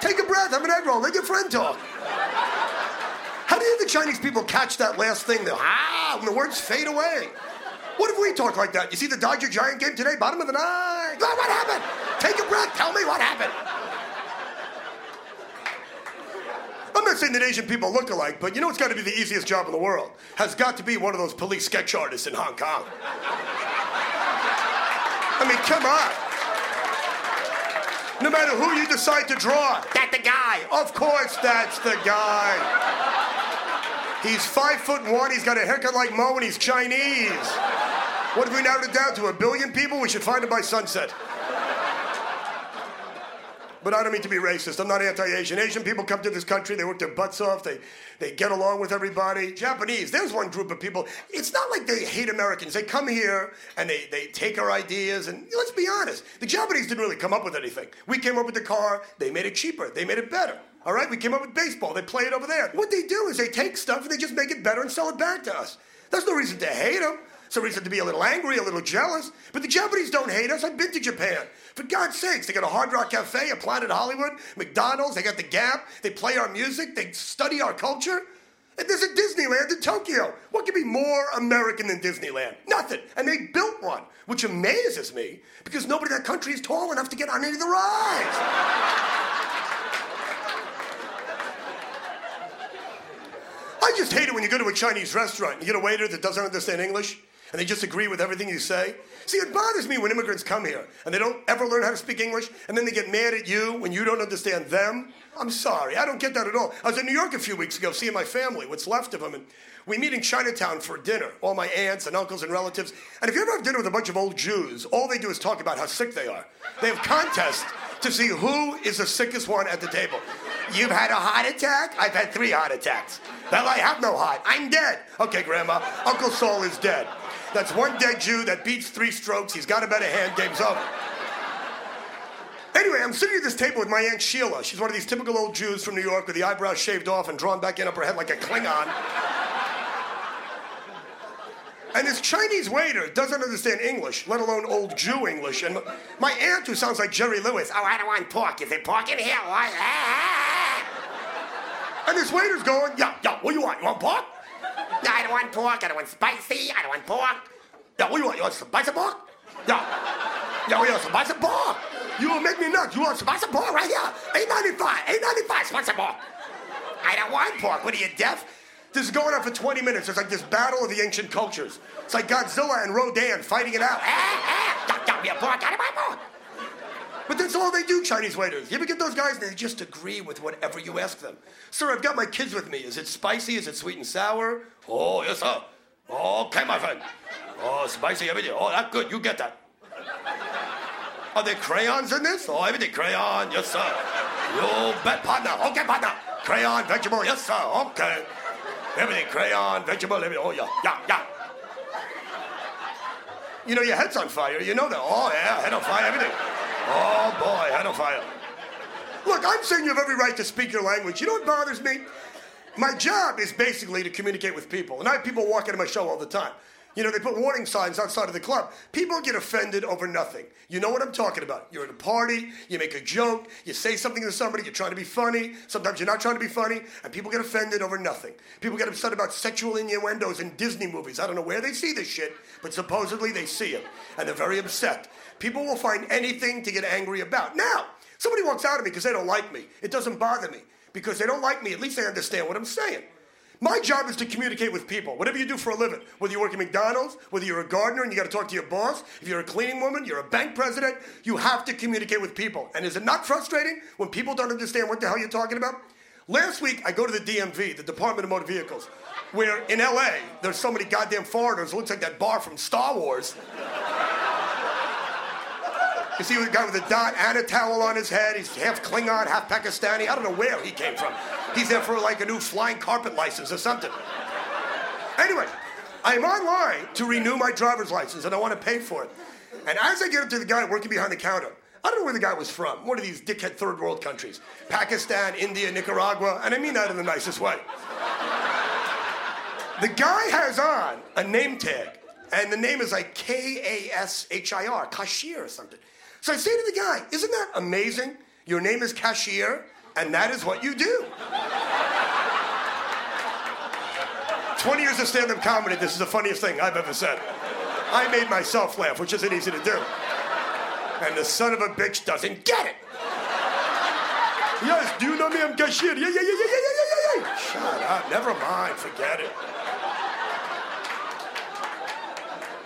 Take a breath, have an egg roll, let your friend talk. How do you think the Chinese people catch that last thing? The ah, when the words fade away. What if we talk like that? You see the Dodger Giant game today, bottom of the ninth. Ah, What happened? Take a breath. Tell me what happened. I'm not saying that Asian people look alike, but you know it's got to be the easiest job in the world. Has got to be one of those police sketch artists in Hong Kong. I mean, come on. No matter who you decide to draw, that the guy. Of course, that's the guy. He's five foot one. He's got a haircut like Moe, and he's Chinese. What if we narrowed it down to a billion people? We should find him by sunset. But I don't mean to be racist. I'm not anti-Asian. Asian people come to this country. They work their butts off. They they get along with everybody. Japanese. There's one group of people. It's not like they hate Americans. They come here and they they take our ideas. And let's be honest, the Japanese didn't really come up with anything. We came up with the car. They made it cheaper. They made it better. All right. We came up with baseball. They play it over there. What they do is they take stuff and they just make it better and sell it back to us. There's no reason to hate them. Some reason to be a little angry, a little jealous. But the Japanese don't hate us. I've been to Japan. For God's sakes, they got a Hard Rock Cafe, a Planet Hollywood, McDonald's, they got the Gap, they play our music, they study our culture. And there's a Disneyland in Tokyo. What could be more American than Disneyland? Nothing. And they built one, which amazes me because nobody in that country is tall enough to get on any of the rides. I just hate it when you go to a Chinese restaurant and you get a waiter that doesn't understand English and they just agree with everything you say. See, it bothers me when immigrants come here and they don't ever learn how to speak English and then they get mad at you when you don't understand them. I'm sorry, I don't get that at all. I was in New York a few weeks ago seeing my family, what's left of them, and we meet in Chinatown for dinner, all my aunts and uncles and relatives. And if you ever have dinner with a bunch of old Jews, all they do is talk about how sick they are. They have contests to see who is the sickest one at the table. You've had a heart attack? I've had three heart attacks. Well, I have no heart. I'm dead. Okay, Grandma, Uncle Saul is dead. That's one dead Jew that beats three strokes. He's got a better hand. Game's over. Anyway, I'm sitting at this table with my Aunt Sheila. She's one of these typical old Jews from New York with the eyebrows shaved off and drawn back in up her head like a Klingon. And this Chinese waiter doesn't understand English, let alone old Jew English. And my aunt, who sounds like Jerry Lewis, oh, I don't want pork. Is there pork in here? What? Ah, ah, ah. And this waiter's going, yeah, yeah, what do you want? You want pork? No, I don't want pork. I don't want spicy. I don't want pork. Do you want? You want spicy pork? Yeah. Yeah, we want spicy pork. You will make me nuts. You want spicy pork right here? 895. 895 spicy pork. I don't want pork. What are you, deaf? This is going on for 20 minutes. It's like this battle of the ancient cultures. It's like Godzilla and Rodan fighting it out. Ah, ah, don't, don't be a pork. I don't pork. But that's all they do, Chinese waiters. You ever get those guys they just agree with whatever you ask them? Sir, I've got my kids with me. Is it spicy? Is it sweet and sour? Oh, yes, sir. Okay, my friend. Oh, spicy, everything. Oh, that's good. You get that. Are there crayons in this? Oh, everything. Crayon, yes, sir. You bet, partner. Okay, partner. Crayon, vegetable, yes, sir. Okay. Everything. Crayon, vegetable, everything. Oh, yeah, yeah, yeah. You know, your head's on fire. You know that. Oh, yeah, head on fire, everything. Oh, boy, fire. Look, I'm saying you have every right to speak your language. You know what bothers me? My job is basically to communicate with people. And I have people walk into my show all the time. You know, they put warning signs outside of the club. People get offended over nothing. You know what I'm talking about. You're at a party, you make a joke, you say something to somebody, you're trying to be funny. Sometimes you're not trying to be funny, and people get offended over nothing. People get upset about sexual innuendos in Disney movies. I don't know where they see this shit, but supposedly they see it, and they're very upset. People will find anything to get angry about. Now, somebody walks out of me because they don't like me. It doesn't bother me because they don't like me. At least they understand what I'm saying. My job is to communicate with people. Whatever you do for a living, whether you work at McDonald's, whether you're a gardener and you got to talk to your boss, if you're a cleaning woman, you're a bank president, you have to communicate with people. And is it not frustrating when people don't understand what the hell you're talking about? Last week, I go to the DMV, the Department of Motor Vehicles, where in LA, there's so many goddamn foreigners. It looks like that bar from Star Wars. You see the guy with a dot and a towel on his head. He's half Klingon, half Pakistani. I don't know where he came from. He's there for like a new flying carpet license or something. Anyway, I'm online to renew my driver's license and I want to pay for it. And as I get up to the guy working behind the counter, I don't know where the guy was from. One of these dickhead third world countries Pakistan, India, Nicaragua, and I mean that in the nicest way. The guy has on a name tag, and the name is like K A S H I R, cashier or something. So I say to the guy, Isn't that amazing? Your name is cashier, and that is what you do. 20 years of stand up comedy, this is the funniest thing I've ever said. I made myself laugh, which isn't easy to do. And the son of a bitch doesn't get it. Yes, do you know me? I'm cashier. Yeah, yeah, yeah, yeah, yeah, yeah, yeah, yeah. Shut up. Never mind. Forget it.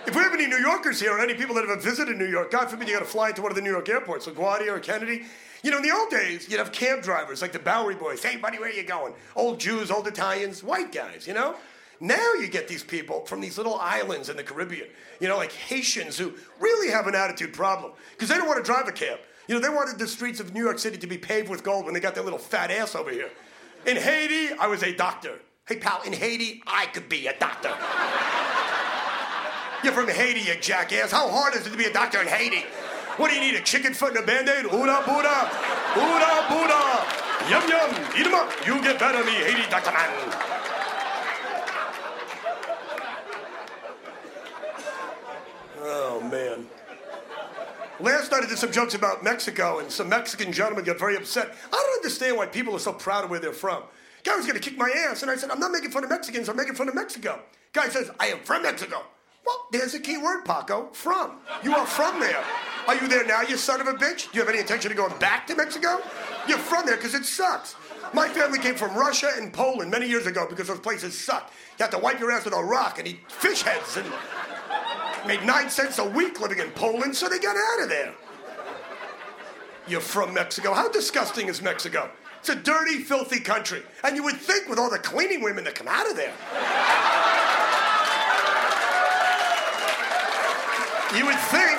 If we have any New Yorkers here, or any people that have visited New York, God forbid you got to fly into one of the New York airports, LaGuardia or Kennedy. You know, in the old days, you'd have cab drivers like the Bowery Boys. Hey, buddy, where you going? Old Jews, old Italians, white guys, you know? Now you get these people from these little islands in the Caribbean, you know, like Haitians who really have an attitude problem because they don't want to drive a cab. You know, they wanted the streets of New York City to be paved with gold when they got their little fat ass over here. In Haiti, I was a doctor. Hey, pal, in Haiti, I could be a doctor. You're from Haiti, you jackass. How hard is it to be a doctor in Haiti? What do you need, a chicken foot and a band-aid? Ooda Buddha, Ooda Buddha, yum yum, eat 'em up. You get better, me Haiti doctor man. Oh man. Last night I did some jokes about Mexico, and some Mexican gentlemen got very upset. I don't understand why people are so proud of where they're from. Guy was gonna kick my ass, and I said, I'm not making fun of Mexicans, I'm making fun of Mexico. Guy says, I am from Mexico. Well, there's a key word, Paco. From. You are from there. Are you there now, you son of a bitch? Do you have any intention of going back to Mexico? You're from there because it sucks. My family came from Russia and Poland many years ago because those places suck. You have to wipe your ass with a rock and eat fish heads and made nine cents a week living in Poland, so they got out of there. You're from Mexico. How disgusting is Mexico? It's a dirty, filthy country. And you would think with all the cleaning women that come out of there. You would think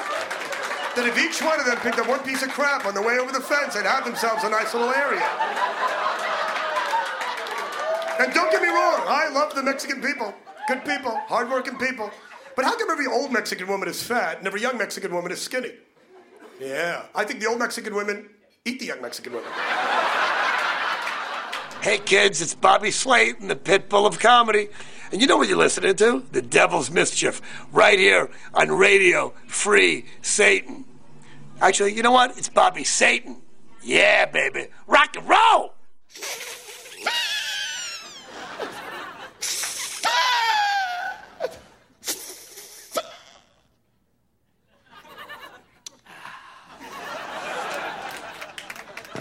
that if each one of them picked up one piece of crap on the way over the fence, they'd have themselves a nice little area. And don't get me wrong, I love the Mexican people. Good people, hardworking people. But how come every old Mexican woman is fat and every young Mexican woman is skinny? Yeah, I think the old Mexican women eat the young Mexican women. Hey kids, it's Bobby Slayton the pit bull of comedy. And you know what you're listening to? The Devil's Mischief, right here on Radio Free Satan. Actually, you know what? It's Bobby Satan. Yeah, baby. Rock and roll!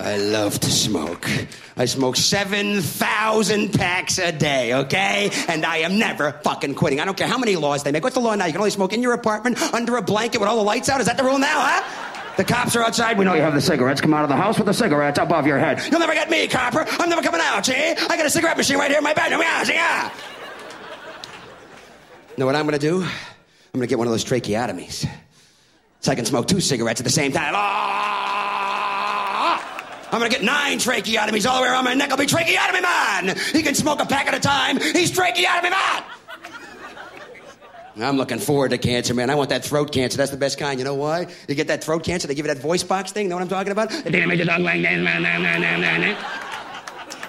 I love to smoke. I smoke 7,000 packs a day, okay? And I am never fucking quitting. I don't care how many laws they make. What's the law now? You can only smoke in your apartment under a blanket with all the lights out? Is that the rule now, huh? The cops are outside. We know you have the cigarettes. Come out of the house with the cigarettes above your head. You'll never get me, copper. I'm never coming out, see? I got a cigarette machine right here in my bedroom. Yeah? Yeah. Know what I'm gonna do? I'm gonna get one of those tracheotomies. So I can smoke two cigarettes at the same time. Ah! I'm gonna get nine tracheotomies all the way around my neck. I'll be tracheotomy man. He can smoke a pack at a time. He's tracheotomy man. I'm looking forward to cancer, man. I want that throat cancer. That's the best kind. You know why? You get that throat cancer, they give you that voice box thing. Know what I'm talking about?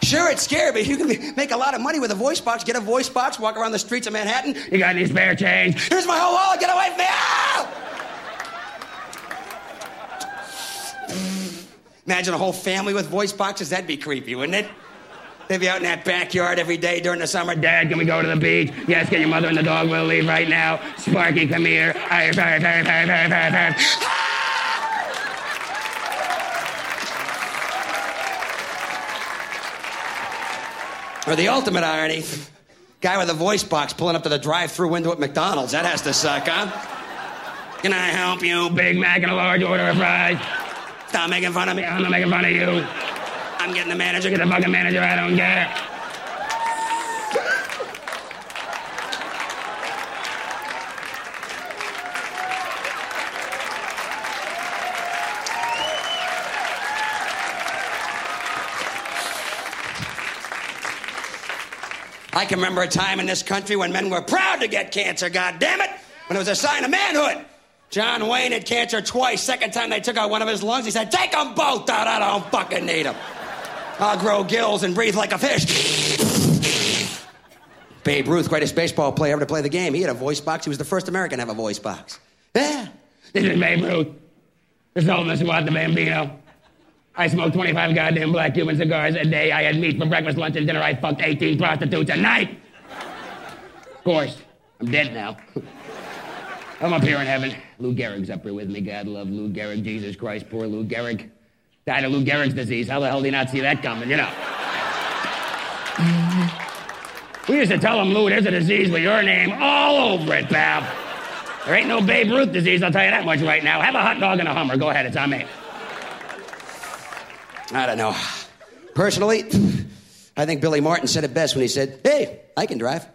Sure, it's scary, but you can make a lot of money with a voice box. Get a voice box, walk around the streets of Manhattan. You got any spare change? Here's my whole wallet. Get away from me! Ah! Imagine a whole family with voice boxes. That'd be creepy, wouldn't it? They'd be out in that backyard every day during the summer. Dad, can we go to the beach? Yes, get your mother and the dog. We'll leave right now. Sparky, come here. Arf, arf, arf, arf, arf, arf, arf. Or the ultimate irony guy with a voice box pulling up to the drive through window at McDonald's. That has to suck, huh? Can I help you? Big Mac and a large order of fries. Stop making fun of me. I'm not making fun of you. I'm getting the manager. Get the fucking manager. I don't care. I can remember a time in this country when men were proud to get cancer, God damn it, when it was a sign of manhood. John Wayne had cancer twice. Second time they took out one of his lungs, he said, Take them both out. I don't fucking need them. I'll grow gills and breathe like a fish. Babe Ruth, greatest baseball player ever to play the game. He had a voice box. He was the first American to have a voice box. Yeah. This is Babe Ruth. This is old Mr. the Bambino. I smoked 25 goddamn black Cuban cigars a day. I had meat for breakfast, lunch, and dinner. I fucked 18 prostitutes a night. Of course, I'm dead now. I'm up here in heaven. Lou Gehrig's up here with me. God love Lou Gehrig. Jesus Christ, poor Lou Gehrig. Died of Lou Gehrig's disease. How the hell did he not see that coming, you know? We used to tell him, Lou, there's a disease with your name all over it, pal. There ain't no Babe Ruth disease, I'll tell you that much right now. Have a hot dog and a Hummer. Go ahead, it's on me. I don't know. Personally, I think Billy Martin said it best when he said, Hey, I can drive.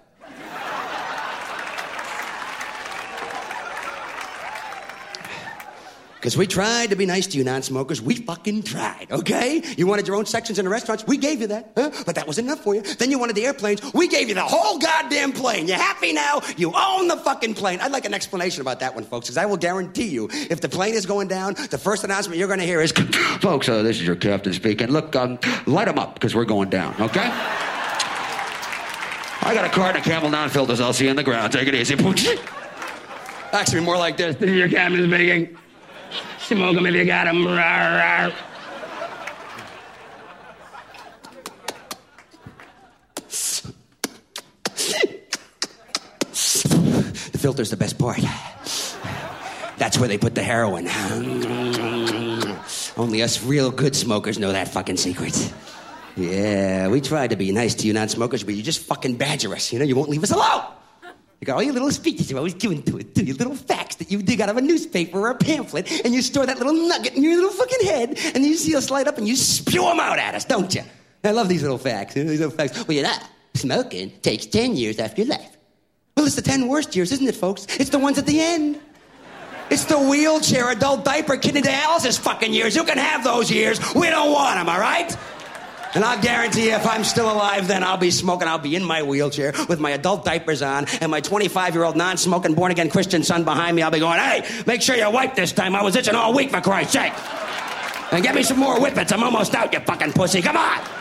Because we tried to be nice to you non smokers. We fucking tried, okay? You wanted your own sections in the restaurants? We gave you that, huh? But that wasn't enough for you. Then you wanted the airplanes? We gave you the whole goddamn plane. You happy now? You own the fucking plane. I'd like an explanation about that one, folks, because I will guarantee you, if the plane is going down, the first announcement you're going to hear is, folks, uh, this is your captain speaking. Look, um, light them up, because we're going down, okay? I got a card and a Camel non-filters. I'll see you on the ground. Take it easy. Actually, more like this. This is your captain speaking. Smoke 'em if you got 'em. Rawr, rawr. The filter's the best part. That's where they put the heroin. Only us real good smokers know that fucking secret. Yeah, we tried to be nice to you non-smokers, but you just fucking badger us. You know, you won't leave us alone. You got all oh, your little speeches you're always giving to it, too. Your little facts that you dig out of a newspaper or a pamphlet, and you store that little nugget in your little fucking head, and you see us light up and you spew them out at us, don't you? I love these little facts. These little facts. Well, you know, smoking takes 10 years after your life. Well, it's the 10 worst years, isn't it, folks? It's the ones at the end. It's the wheelchair, adult diaper, kidney dialysis fucking years. You can have those years. We don't want them, all right? And I'll guarantee you, if I'm still alive, then I'll be smoking. I'll be in my wheelchair with my adult diapers on and my 25 year old non smoking, born again Christian son behind me. I'll be going, hey, make sure you wipe this time. I was itching all week, for Christ's sake. And get me some more whippets. I'm almost out, you fucking pussy. Come on.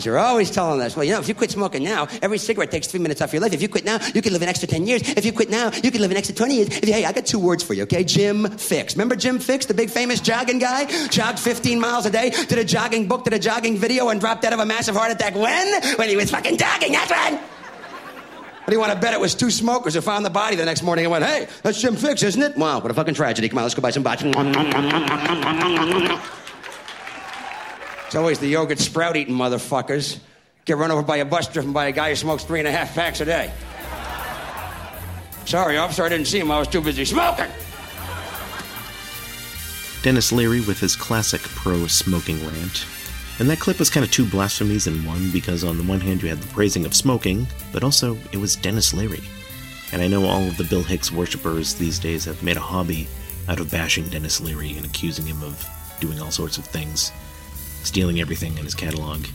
Because you're always telling us, well, you know, if you quit smoking now, every cigarette takes three minutes off your life. If you quit now, you can live an extra 10 years. If you quit now, you can live an extra 20 years. If you, hey, I got two words for you, okay? Jim Fixx. Remember Jim Fixx, the big famous jogging guy? Jogged 15 miles a day, did a jogging book, did a jogging video, and dropped out of a massive heart attack when? When he was fucking jogging, that's when! What do you want to bet it was two smokers who found the body the next morning and went, hey, that's Jim Fixx, isn't it? Wow, what a fucking tragedy. Come on, let's go buy some botch. It's always the yogurt sprout eating motherfuckers. Get run over by a bus driven by a guy who smokes three and a half packs a day. Sorry, officer, I didn't see him. I was too busy smoking. Denis Leary with his classic pro smoking rant. And that clip was kind of two blasphemies in one because, on the one hand, you had the praising of smoking, but also it was Denis Leary. And I know all of the Bill Hicks worshippers these days have made a hobby out of bashing Denis Leary and accusing him of doing all sorts of things, stealing everything in his catalog.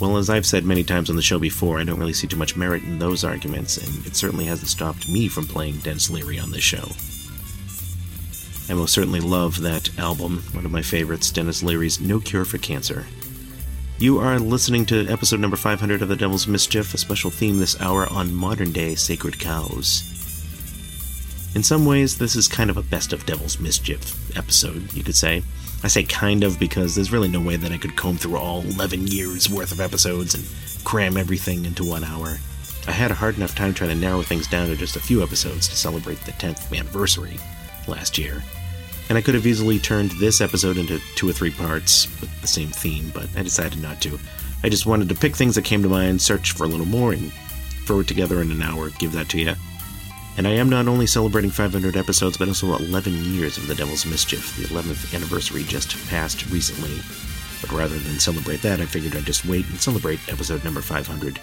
Well, as I've said many times on the show before, I don't really see too much merit in those arguments, and it certainly hasn't stopped me from playing Denis Leary on this show. I most certainly love that album, one of my favorites, Denis Leary's No Cure for Cancer. You are listening to episode number 500 of The Devil's Mischief, a special theme this hour on modern day sacred cows. In some ways, this is kind of a best of Devil's Mischief episode, you could say. I say kind of because there's really no way that I could comb through all 11 years worth of episodes and cram everything into one hour. I had a hard enough time trying to narrow things down to just a few episodes to celebrate the 10th anniversary last year. And I could have easily turned this episode into two or three parts with the same theme, but I decided not to. I just wanted to pick things that came to mind, search for a little more, and throw it together in an hour, give that to you. And I am not only celebrating 500 episodes, but also 11 years of The Devil's Mischief. The 11th anniversary just passed recently. But rather than celebrate that, I figured I'd just wait and celebrate episode number 500.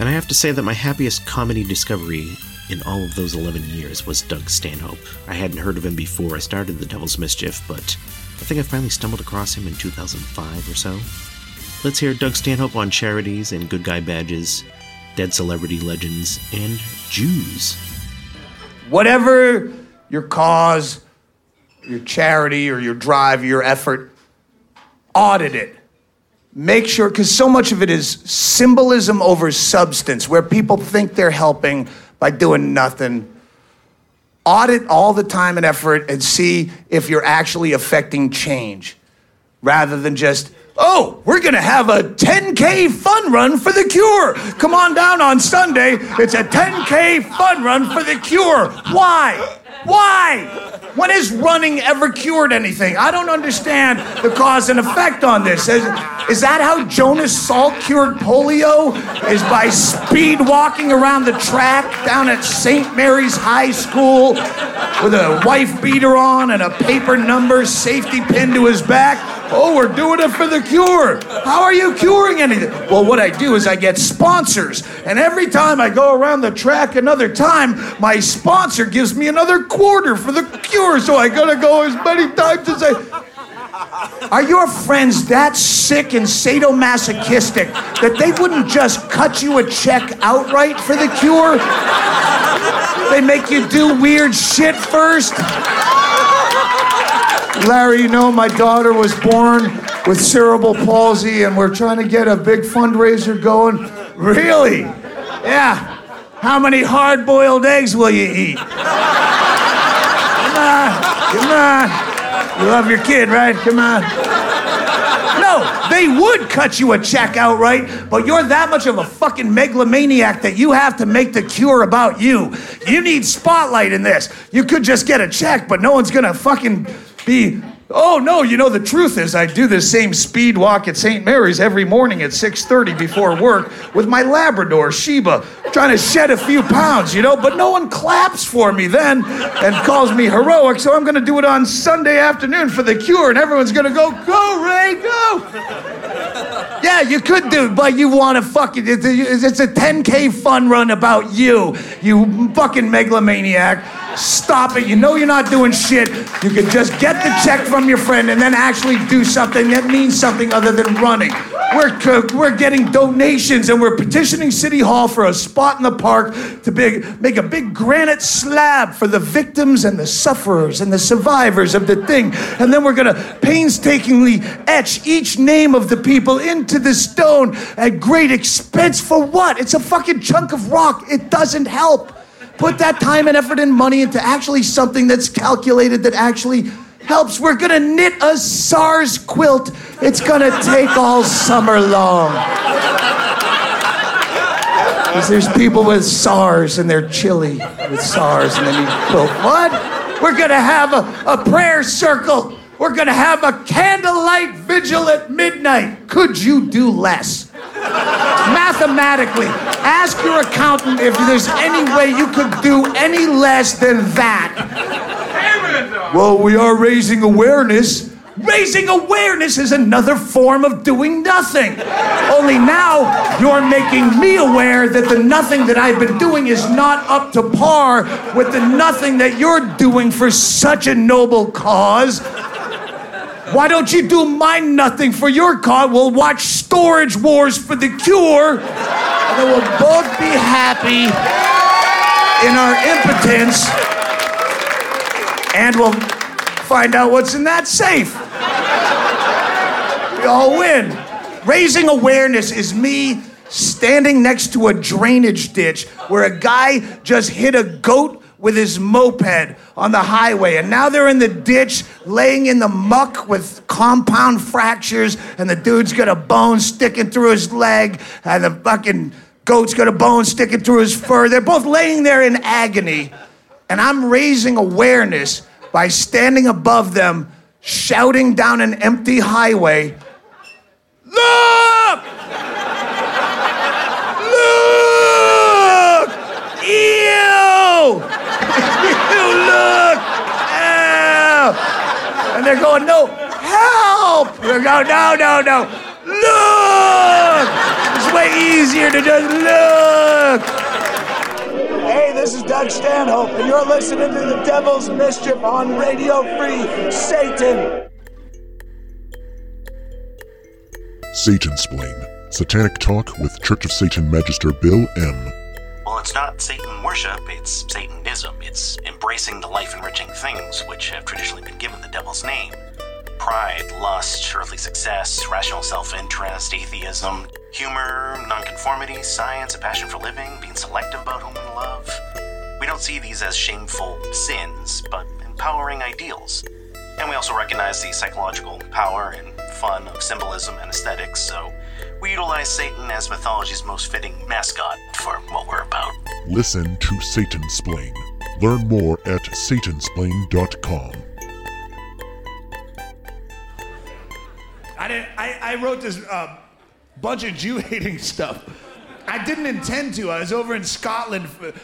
And I have to say that my happiest comedy discovery in all of those 11 years was Doug Stanhope. I hadn't heard of him before I started The Devil's Mischief, but I think I finally stumbled across him in 2005 or so. Let's hear Doug Stanhope on charities and good guy badges, dead celebrity legends, and Jews. Whatever your cause, your charity, or your drive, your effort, audit it. Make sure, because so much of it is symbolism over substance, where people think they're helping by doing nothing. Audit all the time and effort and see if you're actually affecting change rather than just, oh, we're gonna have a 10K fun run for the cure. Come on down on Sunday. It's a 10K fun run for the cure. Why? Why? When has running ever cured anything? I don't understand the cause and effect on this. Is, is that how Jonas Salk cured polio? Is by speed walking around the track down at St. Mary's High School with a wife beater on and a paper number safety pin to his back? Oh, we're doing it for the cure. How are you curing anything? Well, what I do is I get sponsors. And every time I go around the track another time, my sponsor gives me another quarter for the cure. So I gotta go as many times as I. Are your friends that sick and sadomasochistic that they wouldn't just cut you a check outright for the cure? They make you do weird shit first? Larry, you know, my daughter was born with cerebral palsy, and we're trying to get a big fundraiser going. Really? Yeah. How many hard boiled eggs will you eat? Come on, come on. You love your kid, right? Come on. No, they would cut you a check outright, but you're that much of a fucking megalomaniac that you have to make the cure about you. You need spotlight in this. You could just get a check, but no one's gonna fucking be Oh no, you know the truth is I do the same speed walk at St. Mary's every morning at 6:30 before work with my Labrador Sheba, trying to shed a few pounds, you know, but no one claps for me then and calls me heroic, so I'm going to do it on Sunday afternoon for the cure and everyone's going to go, "Go Ray, go." Yeah, you could do, it, but you want to fucking it's a 10k fun run about you, you fucking megalomaniac. Stop it. You know you're not doing shit. You can just get the check from your friend and then actually do something that means something other than running. We're, we're getting donations and we're petitioning City Hall for a spot in the park to big, make a big granite slab for the victims and the sufferers and the survivors of the thing. And then we're going to painstakingly etch each name of the people into the stone at great expense for what? It's a fucking chunk of rock. It doesn't help put that time and effort and money into actually something that's calculated that actually helps. We're gonna knit a SARS quilt. It's gonna take all summer long. Because there's people with SARS and they're chilly with SARS and they need quilt. What? We're gonna have a, a prayer circle. We're gonna have a candlelight vigil at midnight. Could you do less? Mathematically, ask your accountant if there's any way you could do any less than that. Well, we are raising awareness. Raising awareness is another form of doing nothing. Only now you're making me aware that the nothing that I've been doing is not up to par with the nothing that you're doing for such a noble cause. Why don't you do my nothing for your cause? We'll watch Storage Wars for the cure, and then we'll both be happy in our impotence, and we'll find out what's in that safe. We all win. Raising awareness is me standing next to a drainage ditch where a guy just hit a goat with his moped on the highway. And now they're in the ditch, laying in the muck with compound fractures, and the dude's got a bone sticking through his leg, and the fucking goat's got a bone sticking through his fur. They're both laying there in agony. And I'm raising awareness by standing above them, shouting down an empty highway, Look! Look! Ew! you look! Ow! And they're going, no, help! They're going, no, no, no. Look! It's way easier to just look. Hey, this is Doug Stanhope, and you're listening to the Devil's Mischief on Radio Free Satan. Satansplain. Satanic Talk with Church of Satan Magister Bill M. It's not Satan worship, it's Satanism. It's embracing the life enriching things which have traditionally been given the devil's name pride, lust, earthly success, rational self interest, atheism, humor, nonconformity, science, a passion for living, being selective about whom we love. We don't see these as shameful sins, but empowering ideals. And we also recognize the psychological power and fun of symbolism and aesthetics, so we utilize Satan as mythology's most fitting mascot for what we're about. Listen to Satansplain. Learn more at satansplain.com. I, didn't, I, I wrote this uh, bunch of Jew hating stuff. I didn't intend to. I was over in Scotland. For,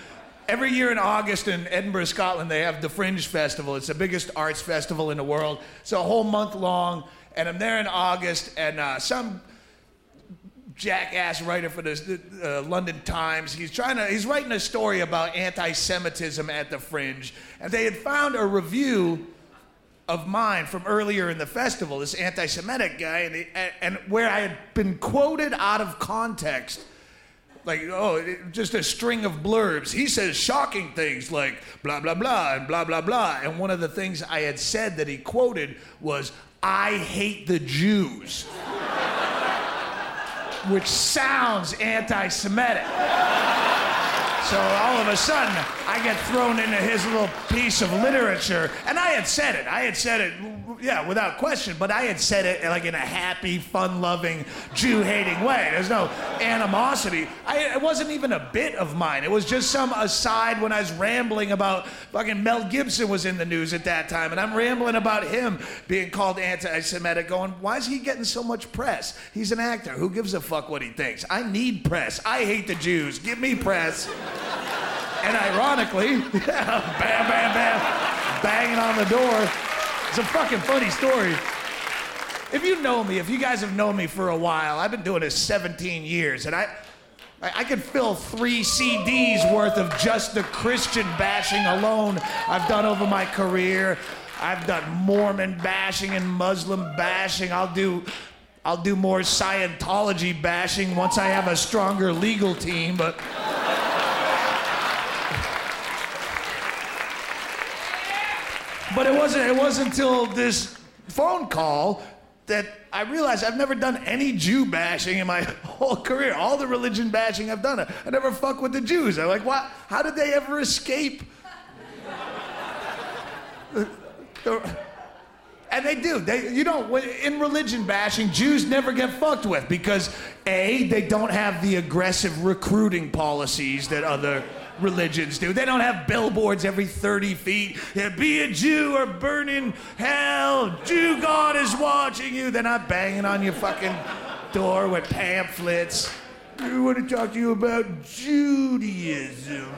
every year in August in Edinburgh, Scotland, they have the Fringe Festival. It's the biggest arts festival in the world. It's a whole month long. And I'm there in August, and uh, some jackass writer for the uh, London Times. He's trying to. He's writing a story about anti-Semitism at the Fringe, and they had found a review of mine from earlier in the festival. This anti-Semitic guy, and, he, and, and where I had been quoted out of context. Like, oh, just a string of blurbs. He says shocking things like blah, blah, blah, and blah, blah, blah. And one of the things I had said that he quoted was, I hate the Jews which sounds anti Semitic. So all of a sudden, I get thrown into his little piece of literature. And I had said it. I had said it, yeah, without question, but I had said it like in a happy, fun loving, Jew hating way. There's no animosity. I, it wasn't even a bit of mine. It was just some aside when I was rambling about fucking Mel Gibson was in the news at that time. And I'm rambling about him being called anti Semitic, going, why is he getting so much press? He's an actor. Who gives a fuck what he thinks? I need press. I hate the Jews. Give me press. And ironically, bam, bam, bam, banging on the door. It's a fucking funny story. If you know me, if you guys have known me for a while, I've been doing this 17 years, and I, I, I could fill three CDs worth of just the Christian bashing alone I've done over my career. I've done Mormon bashing and Muslim bashing. I'll do, I'll do more Scientology bashing once I have a stronger legal team, but. But it wasn't it wasn't until this phone call that I realized I've never done any Jew bashing in my whole career. All the religion bashing I've done, I never fuck with the Jews. I'm like, what? How did they ever escape? And they do. They, you know, in religion bashing, Jews never get fucked with because a they don't have the aggressive recruiting policies that other religions do. They don't have billboards every 30 feet. Yeah, be a Jew or burn in hell. Jew God is watching you. They're not banging on your fucking door with pamphlets. We want to talk to you about Judaism.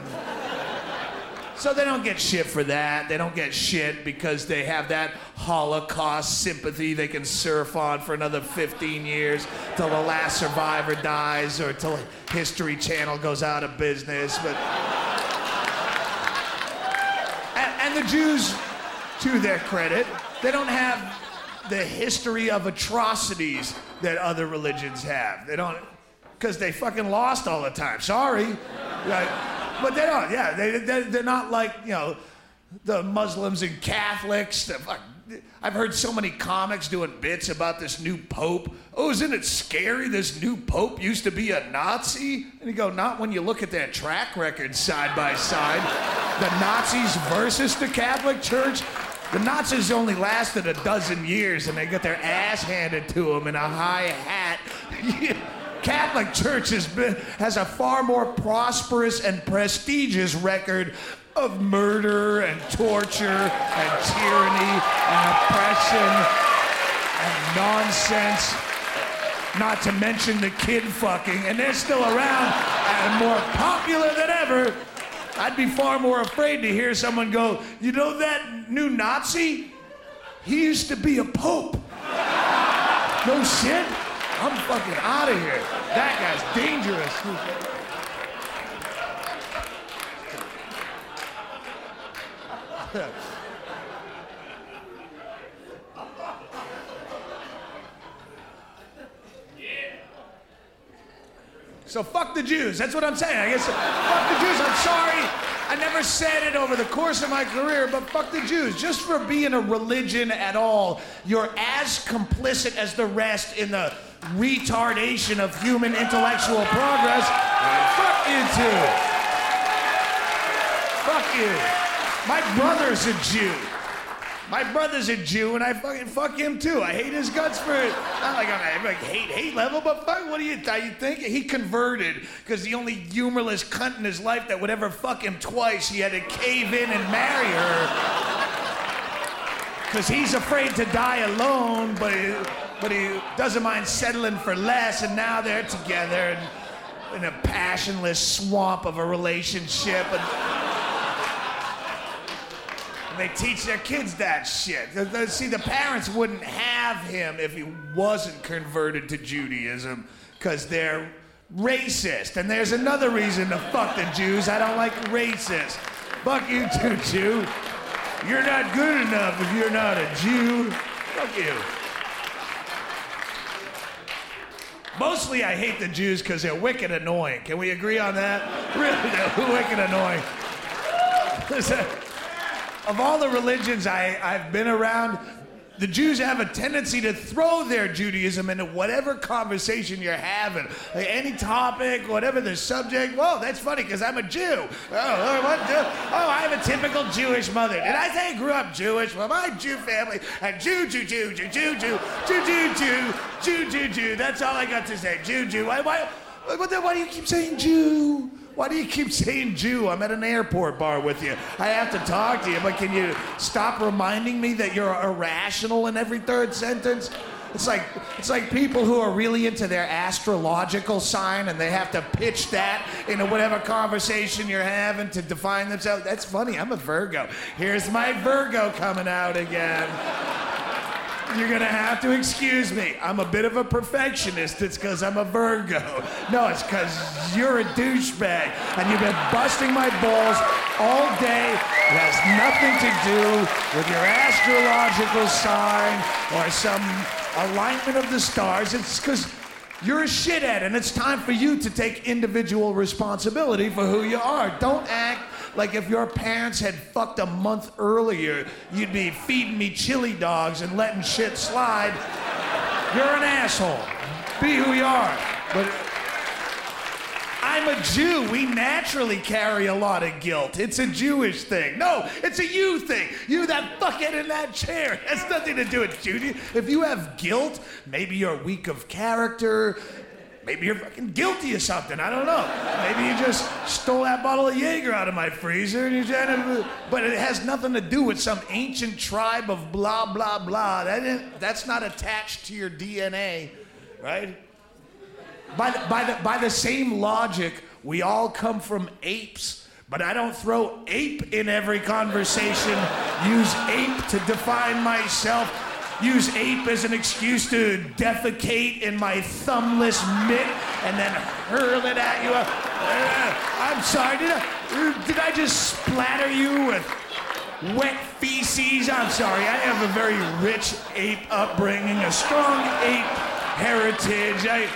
So they don't get shit for that. They don't get shit because they have that Holocaust sympathy they can surf on for another 15 years till the last survivor dies or till History Channel goes out of business. But and, and the Jews, to their credit, they don't have the history of atrocities that other religions have. They don't, because they fucking lost all the time. Sorry. But they don't, yeah. They, they, they're not like, you know, the Muslims and Catholics. The I've heard so many comics doing bits about this new pope. Oh, isn't it scary? This new pope used to be a Nazi? And you go, not when you look at their track record side by side. The Nazis versus the Catholic Church. The Nazis only lasted a dozen years and they got their ass handed to them in a high hat. Catholic Church has, been, has a far more prosperous and prestigious record of murder and torture and tyranny and oppression and nonsense. Not to mention the kid fucking, and they're still around and more popular than ever. I'd be far more afraid to hear someone go, You know that new Nazi? He used to be a pope. No shit? I'm fucking out of here. That guy's dangerous. So fuck the Jews. That's what I'm saying. I guess fuck the Jews. I'm sorry. I never said it over the course of my career, but fuck the Jews. Just for being a religion at all, you're as complicit as the rest in the retardation of human intellectual progress. Fuck you too. Fuck you. My brother's a Jew. My brother's a Jew, and I fucking fuck him too. I hate his guts for it. Not like I'm like hate hate level, but fuck, what do you you think? He converted because the only humorless cunt in his life that would ever fuck him twice, he had to cave in and marry her. Because he's afraid to die alone, but he, but he doesn't mind settling for less, and now they're together and in a passionless swamp of a relationship. And, and they teach their kids that shit. See, the parents wouldn't have him if he wasn't converted to Judaism because they're racist. And there's another reason to fuck the Jews. I don't like racists. Fuck you too, Jew. You're not good enough if you're not a Jew. Fuck you. Mostly I hate the Jews because they're wicked annoying. Can we agree on that? Really, they're wicked annoying. Of all the religions I, I've been around, the Jews have a tendency to throw their Judaism into whatever conversation you're having. Like any topic, whatever the subject. Whoa, that's funny because I'm a Jew. Oh, oh, what? Oh, I have a typical Jewish mother. Did I say I grew up Jewish? Well, my Jew family, a Jew, Jew, Jew, Jew, Jew, Jew, Jew, Jew, Jew, Jew, Jew, Jew. That's all I got to say. Jew, Jew. Why, why, why, why do you keep saying Jew? Why do you keep saying Jew? I'm at an airport bar with you. I have to talk to you, but can you stop reminding me that you're irrational in every third sentence? It's like it's like people who are really into their astrological sign and they have to pitch that into whatever conversation you're having to define themselves. That's funny. I'm a Virgo. Here's my Virgo coming out again. You're gonna have to excuse me. I'm a bit of a perfectionist. It's because I'm a Virgo. No, it's because you're a douchebag and you've been busting my balls all day. It has nothing to do with your astrological sign or some alignment of the stars. It's because you're a shithead and it's time for you to take individual responsibility for who you are. Don't act like if your parents had fucked a month earlier, you'd be feeding me chili dogs and letting shit slide. You're an asshole. Be who you are. But I'm a Jew. We naturally carry a lot of guilt. It's a Jewish thing. No, it's a you thing. You, that fuckhead in that chair. It has nothing to do with Judy. If you have guilt, maybe you're weak of character. Maybe you're fucking guilty of something. I don't know. Maybe you just stole that bottle of Jaeger out of my freezer and to. But it has nothing to do with some ancient tribe of blah, blah, blah. That that's not attached to your DNA, right? By the, by, the, by the same logic, we all come from apes, but I don't throw ape in every conversation. Use ape to define myself. Use ape as an excuse to defecate in my thumbless mitt and then hurl it at you. Uh, I'm sorry, did I, did I just splatter you with wet feces? I'm sorry, I have a very rich ape upbringing, a strong ape heritage. I,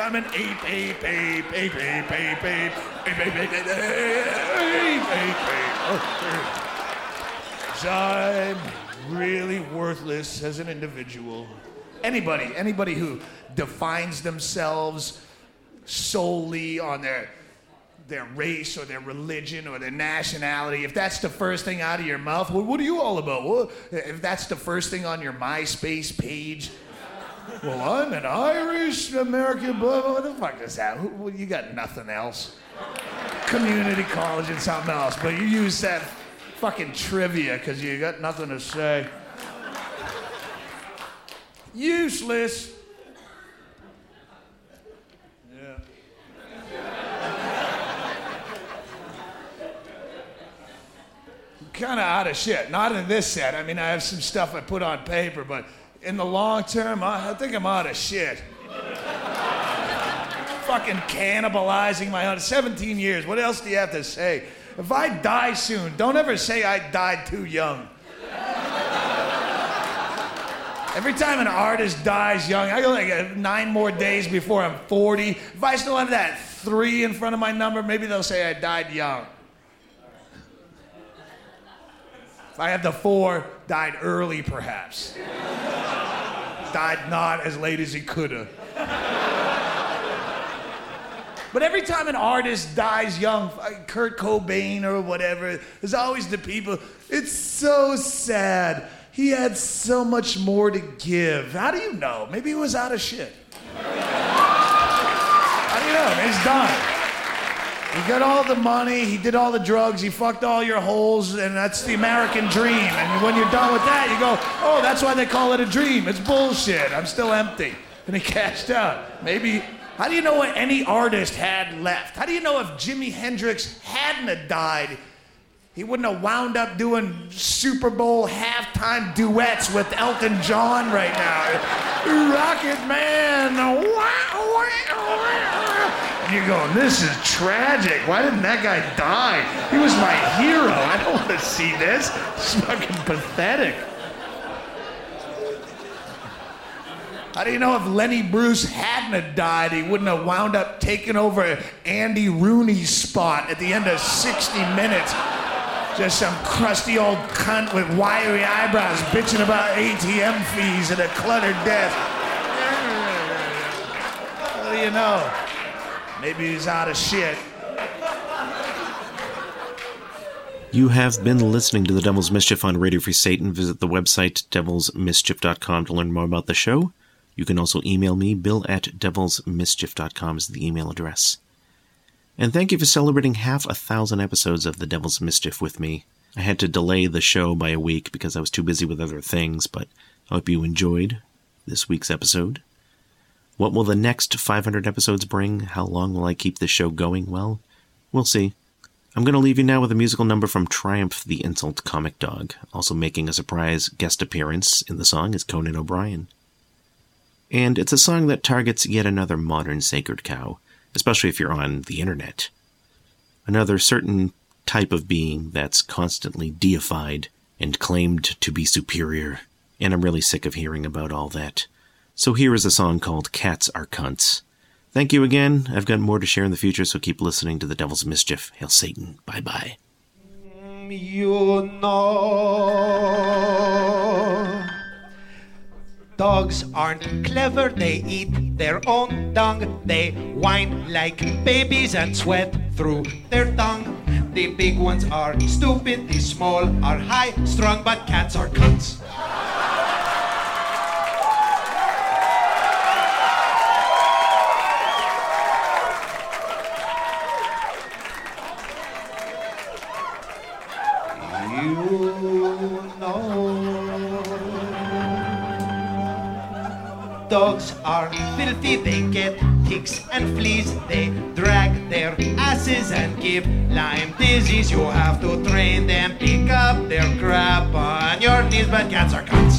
I'm an ape, ape, ape, ape, ape, ape, ape, ape, ape, ape, ape, ape, ape, ape. ape. So I'm really worthless as an individual. Anybody, anybody who defines themselves solely on their their race or their religion or their nationality, if that's the first thing out of your mouth, well, what are you all about? Well, if that's the first thing on your MySpace page, well, I'm an Irish American. Blah, blah, what the fuck is that? Well, You got nothing else. Community college and something else, but you use that fucking trivia because you got nothing to say. Useless. Yeah. Kind of out of shit. Not in this set. I mean, I have some stuff I put on paper, but in the long term, I, I think I'm out of shit. Fucking cannibalizing my own. 17 years. What else do you have to say? If I die soon, don't ever say I died too young. Every time an artist dies young, I go like uh, nine more days before I'm 40. If I still have that three in front of my number, maybe they'll say I died young. If I have the four, died early perhaps. died not as late as he could have. But every time an artist dies young, like Kurt Cobain or whatever, there's always the people. It's so sad. He had so much more to give. How do you know? Maybe he was out of shit. How do you know? He's done. He got all the money, he did all the drugs, he fucked all your holes, and that's the American dream. And when you're done with that, you go, oh, that's why they call it a dream. It's bullshit. I'm still empty. And he cashed out. Maybe how do you know what any artist had left? How do you know if Jimi Hendrix hadn't have died, he wouldn't have wound up doing Super Bowl halftime duets with Elton John right now? Rocket Man. And you're going, this is tragic. Why didn't that guy die? He was my hero. I don't want to see this. It's fucking pathetic. How do you know if Lenny Bruce hadn't died, he wouldn't have wound up taking over Andy Rooney's spot at the end of 60 minutes? Just some crusty old cunt with wiry eyebrows bitching about ATM fees and a cluttered desk. What do you know? Maybe he's out of shit. You have been listening to The Devil's Mischief on Radio Free Satan. Visit the website devilsmischief.com to learn more about the show. You can also email me, bill at devilsmischief.com is the email address. And thank you for celebrating half a thousand episodes of The Devil's Mischief with me. I had to delay the show by a week because I was too busy with other things, but I hope you enjoyed this week's episode. What will the next 500 episodes bring? How long will I keep the show going? Well, we'll see. I'm going to leave you now with a musical number from Triumph the Insult Comic Dog. Also making a surprise guest appearance in the song is Conan O'Brien. And it's a song that targets yet another modern sacred cow, especially if you're on the internet. Another certain type of being that's constantly deified and claimed to be superior. And I'm really sick of hearing about all that. So here is a song called Cats Are Cunts. Thank you again. I've got more to share in the future, so keep listening to The Devil's Mischief. Hail Satan. Bye bye. You know. Dogs aren't clever, they eat their own dung. They whine like babies and sweat through their tongue. The big ones are stupid, the small are high strung, but cats are cunts. Dogs are filthy, they get ticks and fleas. They drag their asses and give Lyme disease. You have to train them, pick up their crap on your knees, but cats are cunts.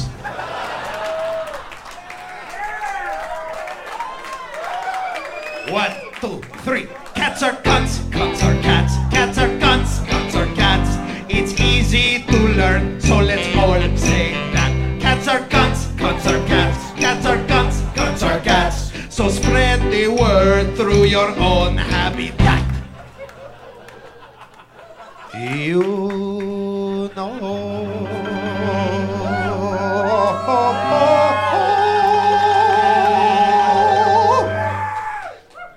Your own habitat. You know.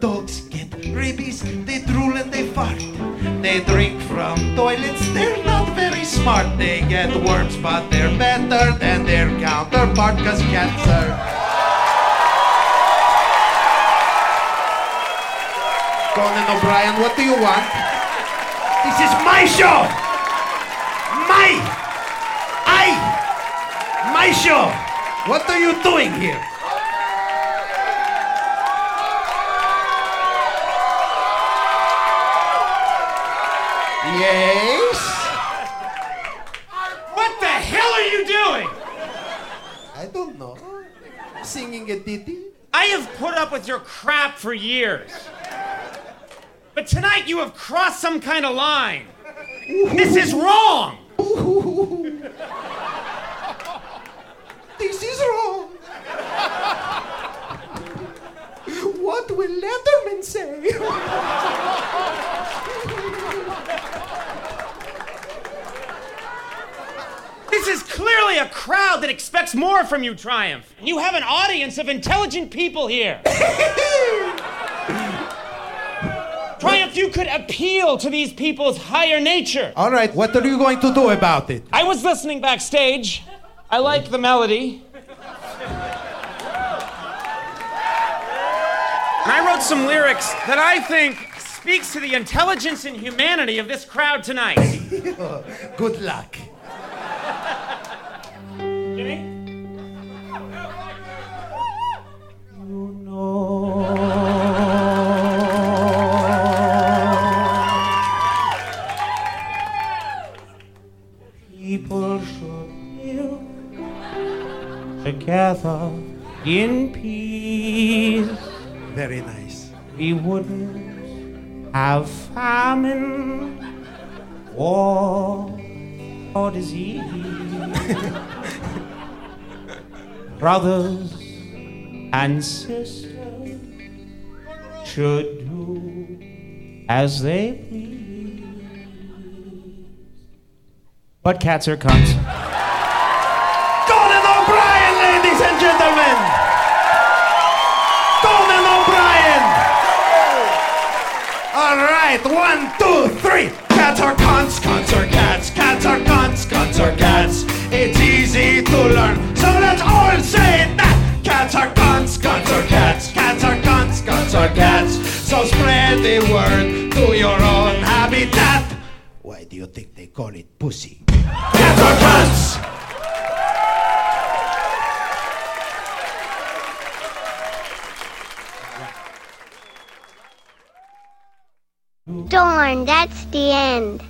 Dogs get rabies, they drool and they fart. They drink from toilets, they're not very smart. They get worms, but they're better than their counterpart, cause cats are. Conan O'Brien, what do you want? This is my show! My! I! My show! What are you doing here? Yes? What the hell are you doing? I don't know. Singing a ditty? I have put up with your crap for years. But tonight you have crossed some kind of line. This is wrong. this is wrong. what will Letterman say? this is clearly a crowd that expects more from you, Triumph. You have an audience of intelligent people here. You could appeal to these people's higher nature. All right, what are you going to do about it? I was listening backstage. I like the melody. And I wrote some lyrics that I think speaks to the intelligence and humanity of this crowd tonight. Good luck. Together in peace. Very nice. We wouldn't have famine war, or disease. Brothers and sisters should do as they please. But cats are cunts. One, two, three. Cats are cunts, cunts are cats, cats are cunts, cunts are cats. It's easy to learn, so let's all say that. Cats are cunts, cunts are cats, cats are cunts, cunts are cats. So spread the word to your own habitat. Why do you think they call it pussy? Cats are cunts! Darn, that's the end.